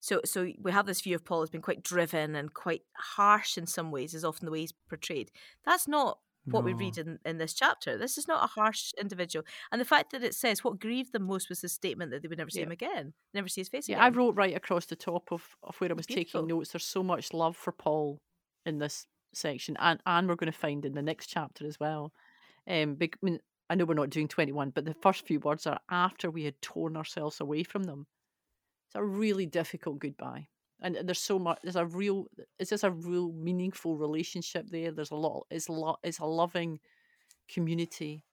So so we have this view of Paul as being quite driven and quite harsh in some ways, is often the way he's portrayed. That's not what we read in, in this chapter. This is not a harsh individual. And the fact that it says what grieved them most was the statement that they would never see Yeah. him again, never see his face Yeah, I wrote right across the top of, of where I was Beautiful. taking notes. There's so much love for Paul in this section, and and we're going to find in the next chapter as well. Um, I mean, I know we're not doing 21, but the first few words are after we had torn ourselves away from them. It's a really difficult goodbye, and there's so much. There's a real. it's just a real meaningful relationship there? There's a lot. It's lo- It's a loving community.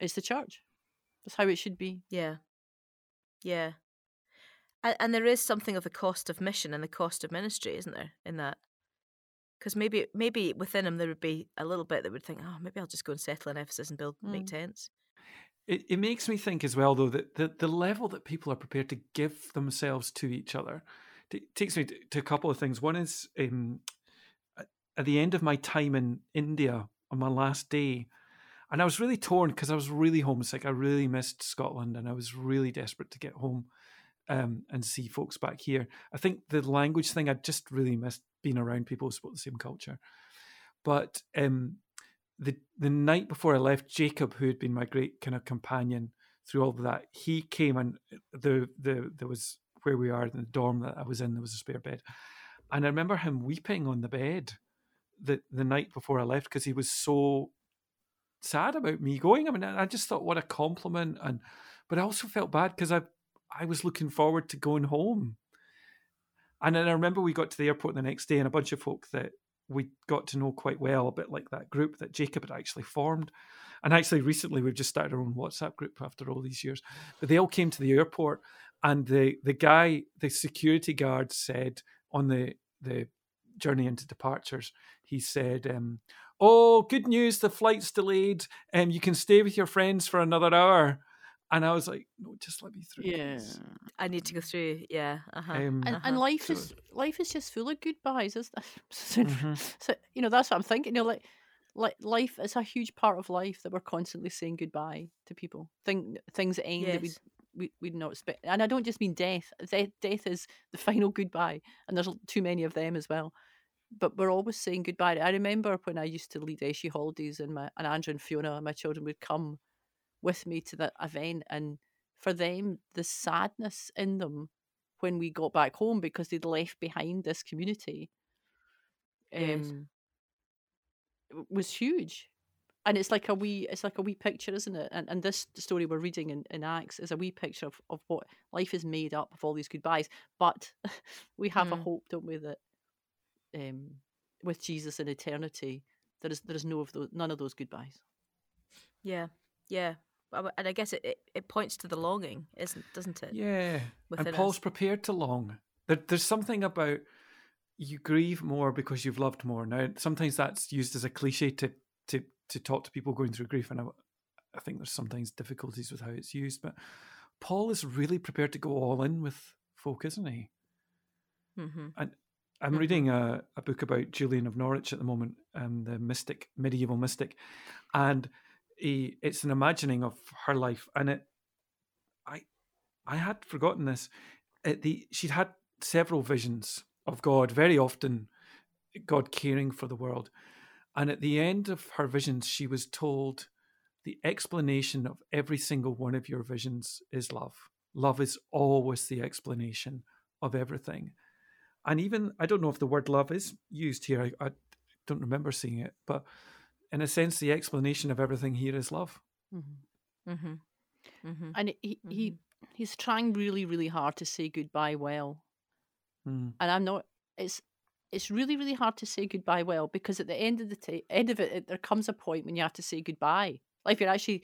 It's the church. That's how it should be. Yeah. Yeah. And, and there is something of the cost of mission and the cost of ministry, isn't there, in that? Because maybe maybe within him there would be a little bit that would think, oh, maybe I'll just go and settle in Ephesus and build make Mm. tents. It, it makes me think as well, though, that the, the level that people are prepared to give themselves to each other t- takes me to, to a couple of things. One is um, at- the end of my time in India on my last day, and I was really torn because I was really homesick. I really missed Scotland and I was really desperate to get home um, and see folks back here. I think the language thing, I just really missed being around people who spoke the same culture. But um, the the night before I left, Jacob, who had been my great kind of companion through all of that, he came and the the there was where we are in the dorm that I was in. There was a spare bed, and I remember him weeping on the bed the the night before I left because he was so sad about me going. I mean, I just thought what a compliment, and but I also felt bad because I I was looking forward to going home. And then I remember we got to the airport the next day, and a bunch of folk that we got to know quite well, a bit like that group that Jacob had actually formed. And actually, recently we've just started our own WhatsApp group after all these years. But they all came to the airport, and the the guy, the security guard, said on the the journey into departures, he said, um, "Oh, good news! The flight's delayed. Um, you can stay with your friends for another hour." And I was like, "No, just let me through." please." I need to go through. Yeah. Uh-huh. Um, and, Uh-huh. and life So- is life is just full of goodbyes. Is Mhm. so you know that's what I'm thinking. You know, like life is a huge part of life that we're constantly saying goodbye to people. Thing things that end that we Yes. we we not expect. And I don't just mean death. Death death is the final goodbye, and there's too many of them as well. But we're always saying goodbye. I remember when I used to lead Eshe holidays, and my and Andrew and Fiona, my children, would come with me to that event, and for them, the sadness in them when we got back home because they'd left behind this community Yes. um, was huge. And it's like a wee, it's like a wee picture, isn't it? And and this story we're reading in, in Acts is a wee picture of, of what life is made up of all these goodbyes. But we have a Mm. hope, don't we, that um, with Jesus in eternity, there is there is no of those, none of those goodbyes. Yeah, yeah, and I guess it, it, it points to the longing, isn't doesn't it? Yeah, Within and Paul's us. prepared to long. There, there's something about you grieve more because you've loved more. Now, sometimes that's used as a cliche to to to talk to people going through grief, and I, I think there's sometimes difficulties with how it's used. But Paul is really prepared to go all in with folk, isn't he? Mm-hmm. I'm Mhm. reading a, a book about Julian of Norwich at the moment, um, the mystic, medieval mystic, and he, it's an imagining of her life. And it, I, I had forgotten this. The she'd had several visions of God, very often, God caring for the world. And at the end of her visions, she was told, the explanation of every single one of your visions is love. Love is always the explanation of everything and even I don't know if the word love is used here. I, I don't remember seeing it, but in a sense, the explanation of everything here is love. Mhm. Mm-hmm. Mm-hmm. And he, he he's trying really, really hard to say goodbye well. Mm. and I'm not. It's it's really really hard to say goodbye well because at the end of the ta- end of it, it, there comes a point when you have to say goodbye. Like you're actually,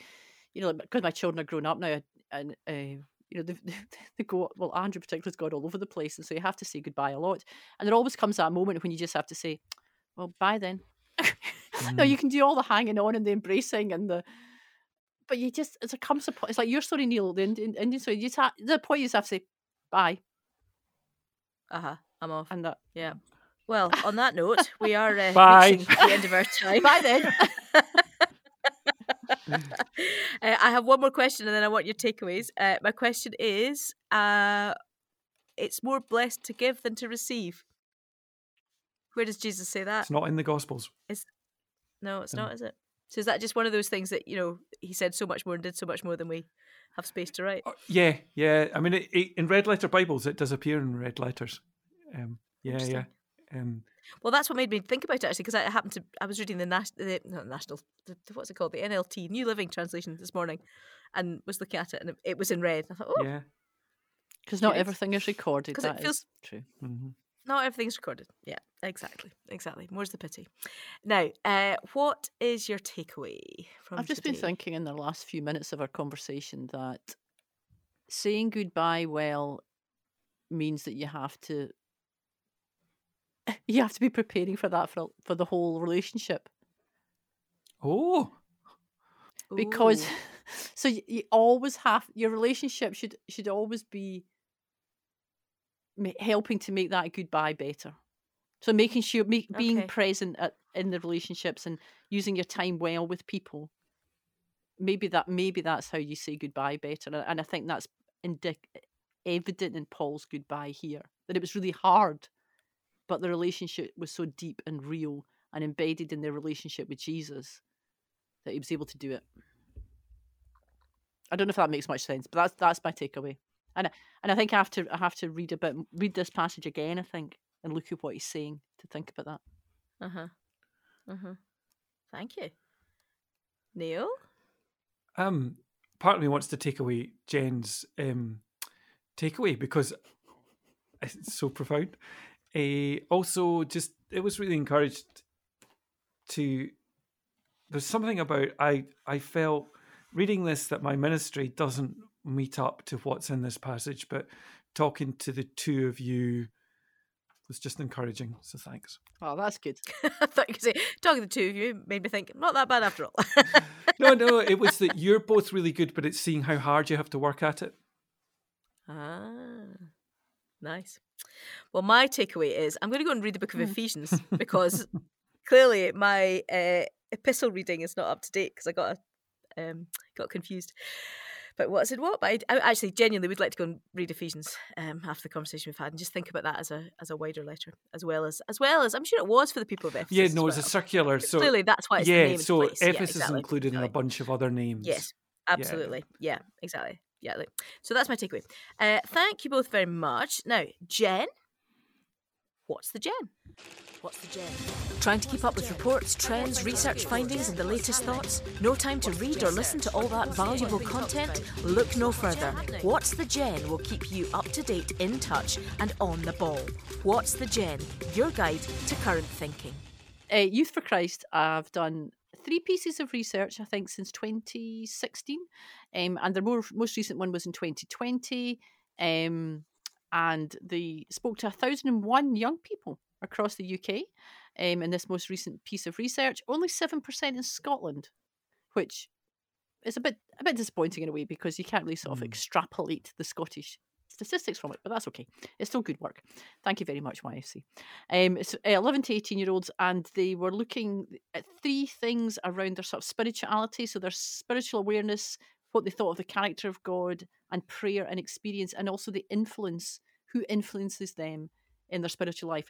you know, because my children are grown up now, and uh, you know they they go well. Andrew particularly has gone all over the place, and so you have to say goodbye a lot. And there always comes that moment when you just have to say, "Well, bye then." no, Mm. you can do all the hanging on and the embracing and the. But you just, there comes a point, it's like your story, Neil, the Indian, Indian story, you just have, the point you just have to say bye. Uh huh. I'm off. And that, Yeah. Well, on that note, we are uh, Bye. reaching the end of our time. bye then. uh, I have one more question, and then I want your takeaways. Uh, my question is: uh, It's more blessed to give than to receive. Where does Jesus say that? It's not in the Gospels. Is No, it's No. not, is it? So is that just one of those things that you know he said so much more and did so much more than we have space to write? Uh, yeah, yeah. I mean, it, it, in red letter Bibles, it does appear in red letters. Um, yeah, yeah. Um, Well, that's what made me think about it actually, because I happened to I was reading the, nas- the not national the, the- what's it called the NLT New Living Translation this morning, and was looking at it and it, it was in red. I thought, oh, yeah. Because not everything is recorded. 'Cause it That is feels- true. hmm not everything's recorded. Yeah, exactly, exactly. More's the pity. Now, uh, what is your takeaway from? I've just been thinking in the last few minutes of our conversation that saying goodbye well means that you have to you have to be preparing for that for for the whole relationship Oh, because Ooh. so you, you always have your relationship should should always be ma- helping to make that goodbye better so making sure make, being Okay. present at, in the relationships and using your time well with people maybe that maybe that's how you say goodbye better and, i think that's indic- evident in paul's goodbye here that it was really hard but the relationship was so deep and real and embedded in their relationship with jesus that he was able to do it I don't know if that makes much sense, but that's that's my takeaway. And I- and I think I have to I have to read a bit read this passage again. I think and look at what he's saying to think about that. Uh huh. Uh huh. Thank you, Neil. um, part of me wants to take away Jen's um, takeaway because it's so profound. Uh, also, just it was really encouraged to. There's something about I I felt reading this that my ministry doesn't meet up to what's in this passage, but talking to the two of you was just encouraging. So thanks. Oh, that's good. I thought you could say talking to the two of you made me think not that bad after all. No, no, it was that you're both really good, but it's seeing how hard you have to work at it. Ah, nice. Well, my takeaway is I'm going to go and read the book of Mm. Ephesians because clearly my uh, epistle reading is not up to date because I got a, um, got confused. But what's in what? But I, I actually genuinely would like to go and read Ephesians um, after the conversation we've had and just think about that as a as a wider letter, as well as as well as I'm sure it was for the people of Ephesus. Yeah, no, it's a circular. So clearly that's why it's the yeah, name so place. Yeah, Ephesus exactly, is included in a bunch of other names. Yes, absolutely. Yeah, exactly. Yeah. like- So that's my takeaway. Uh, thank you both very much. Now, Jen, what's the Gen? What's the Gen? Trying to keep up with reports, trends, research findings, and the latest thoughts? No time to read or listen to all that valuable content? Look no further. What's the Gen will keep you up to date, in touch, and on the ball. What's the Gen? Your guide to current thinking. Uh, Youth for Christ, I've done three pieces of research, I think, since 2016, um, and the more, most recent one was in 2020. Um, and they spoke to 1,001 young people across the UK um, in this most recent piece of research. Only 7% in Scotland, which is a bit a bit disappointing in a way because you can't really sort of Mm. extrapolate the Scottish statistics from it, but that's okay. It's still good work. Thank you very much, YFC. Um, it's uh, 11 to 18 year olds, and they were looking at three things around their sort of spirituality. So their spiritual awareness, what they thought of the character of God, and prayer and experience, and also the influence, who influences them in their spiritual life.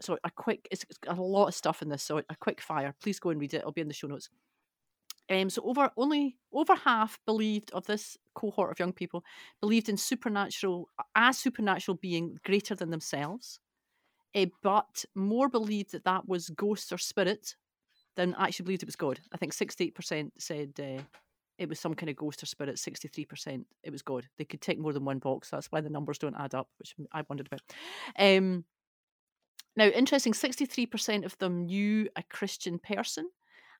So a quick, it's got a lot of stuff in this. So a quick fire. Please go and read it. It'll be in the show notes. Um, so over only over half believed of this cohort of young people believed in supernatural a supernatural being greater than themselves, eh, but more believed that that was ghosts or spirit than actually believed it was God. I think sixty eight percent said uh, it was some kind of ghost or spirit. Sixty three percent it was God. They could tick more than one box. That's why the numbers don't add up, which I wondered about. Um, now, interesting. Sixty three percent of them knew a Christian person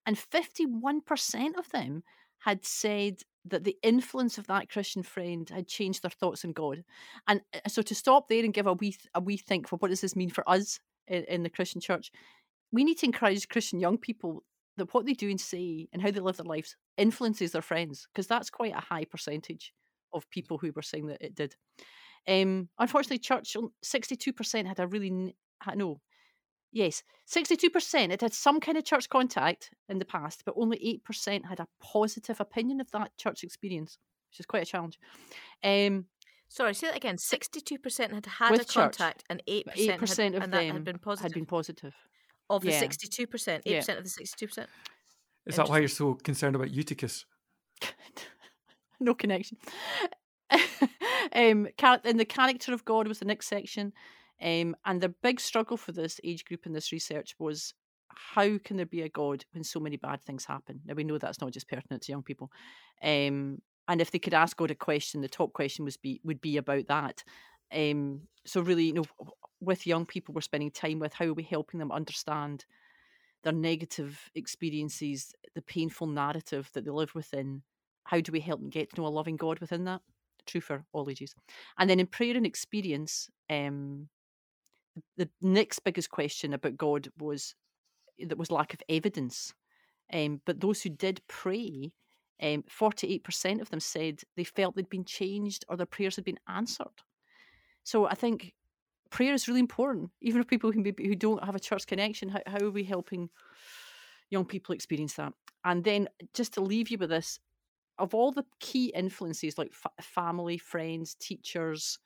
and 51% of them had said that the influence of that Christian friend had changed their thoughts on God. And uh, so to stop there and give a wee, a wee think, well, what does this mean for us in, in the Christian church? We need to encourage Christian young people that what they do and say and how they live their lives influences their friends, because that's quite a high percentage of people who were saying that it did. Um, unfortunately, church, 62% had a really, no, Yes, 62% had had some kind of church contact in the past, but only 8% had a positive opinion of that church experience, which is quite a challenge. Um, Sorry, say that again. Sixty-two percent had had a church, contact, and 8%, 8% of and that them had been positive. had been positive. Of the yeah. sixty-two percent, eight Yeah. percent of the sixty-two percent. Is that why you're so concerned about Eutychus? no connection. um, char- and the character of God was the next section. Um, and the big struggle for this age group in this research was how can there be a God when so many bad things happen? Now we know that's not just pertinent to young people. Um, and if they could ask God a question, the top question was be would be about that. Um, so really, you know, with young people, we're spending time with how are we helping them understand their negative experiences, the painful narrative that they live within. How do we help them get to know a loving God within that? True for all ages. And then in prayer and experience, um, the next biggest question about God was that was lack of evidence. Um, but those who did pray, um, 48% of them said they felt they'd been changed or their prayers had been answered. So I think prayer is really important, even if people can be, who don't have a church connection. How, how are we helping young people experience that? And then just to leave you with this, of all the key influences like fa- family, friends, teachers,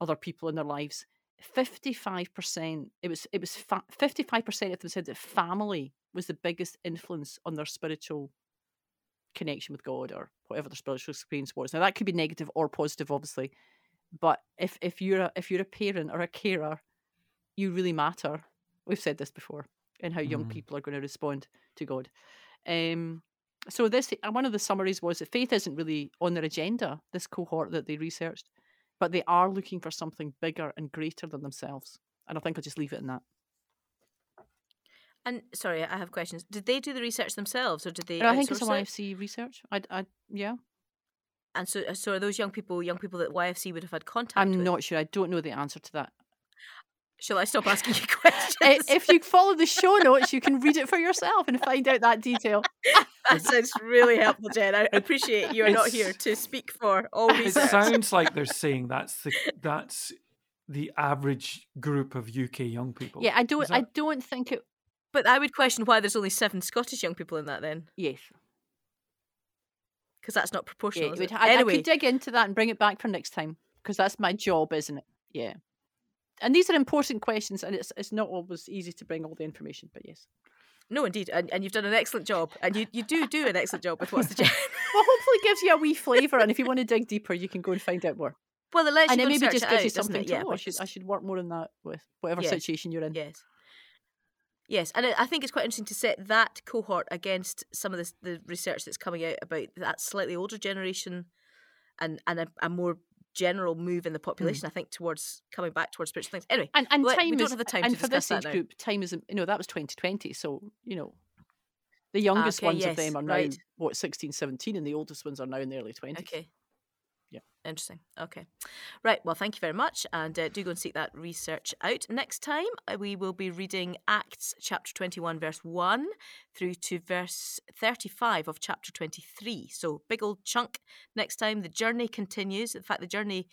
other people in their lives, 55% it was it was fa- 55% of them said that family was the biggest influence on their spiritual connection with God or whatever their spiritual experience was. Now that could be negative or positive, obviously, but if if you're a, if you're a parent or a carer, you really matter. We've said this before, and how young Mhm. people are going to respond to God. Um, so this uh, one of the summaries was that faith isn't really on their agenda. This cohort that they researched, but they are looking for something bigger and greater than themselves. And I think I'll just leave it in that. And sorry, I have questions. Did they do the research themselves, or did they? I think it's a outsource it? YFC research. I, I yeah. And so, uh, so are those young people young people that YFC would have had contact I'm with? not sure. I don't know the answer to that. Shall I stop asking you questions? I- if you follow the show notes, you can read it for yourself and find out that detail. that sounds really helpful, Jen. I appreciate you are not here to speak for all It sounds like they're saying that's the that's the average group of UK young people. Yeah, I don't. Is I don't think it. But I would question why there's only seven Scottish young people in that then, Yes. Because that's not Yeah, proportional. it is would, it? I, I anyway, could dig into that and bring it back for next time because that's my job, isn't it? Yeah. And these are important questions, and it's it's not always easy to bring all the information, but yes. no, indeed, and, and you've done an excellent job, and you, you do do an excellent job with what's the Gen. Well, hopefully, it gives you a wee flavour, and if you want to dig deeper, you can go and find out more. well, it lets and you it and maybe just gives out, you something it? to. Yeah, oh, I should I should work more on that with whatever Yeah. situation you're in. Yes. Yes, and I think it's quite interesting to set that cohort against some of this, the research that's coming out about that slightly older generation, and and a, a more general move in the hmm. population. I think towards coming back towards spiritual things. Anyway, And and Let- we time don't is have the time and to for discuss this age group, time is you know that was 2020, so you know The youngest okay, ones yes, of them are now right. what 16, 17, and the oldest ones are now in the early twenties. Okay. Yeah. Interesting. Okay. Right. Well, thank you very much. And uh, do go and seek that research out. Next time, uh, we will be reading Acts chapter 21, verse 1 through to verse 35 of chapter 23. So, big old chunk next time. The journey continues. In fact, the journey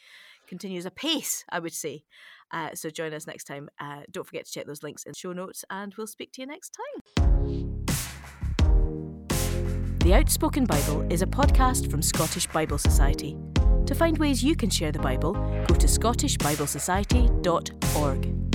continues apace, I would say. Uh, so, join us next time. Uh, don't forget to check those links in the show notes, and we'll speak to you next time. The Outspoken Bible is a podcast from Scottish Bible Society. To find ways you can share the Bible, go to scottishbiblesociety.org.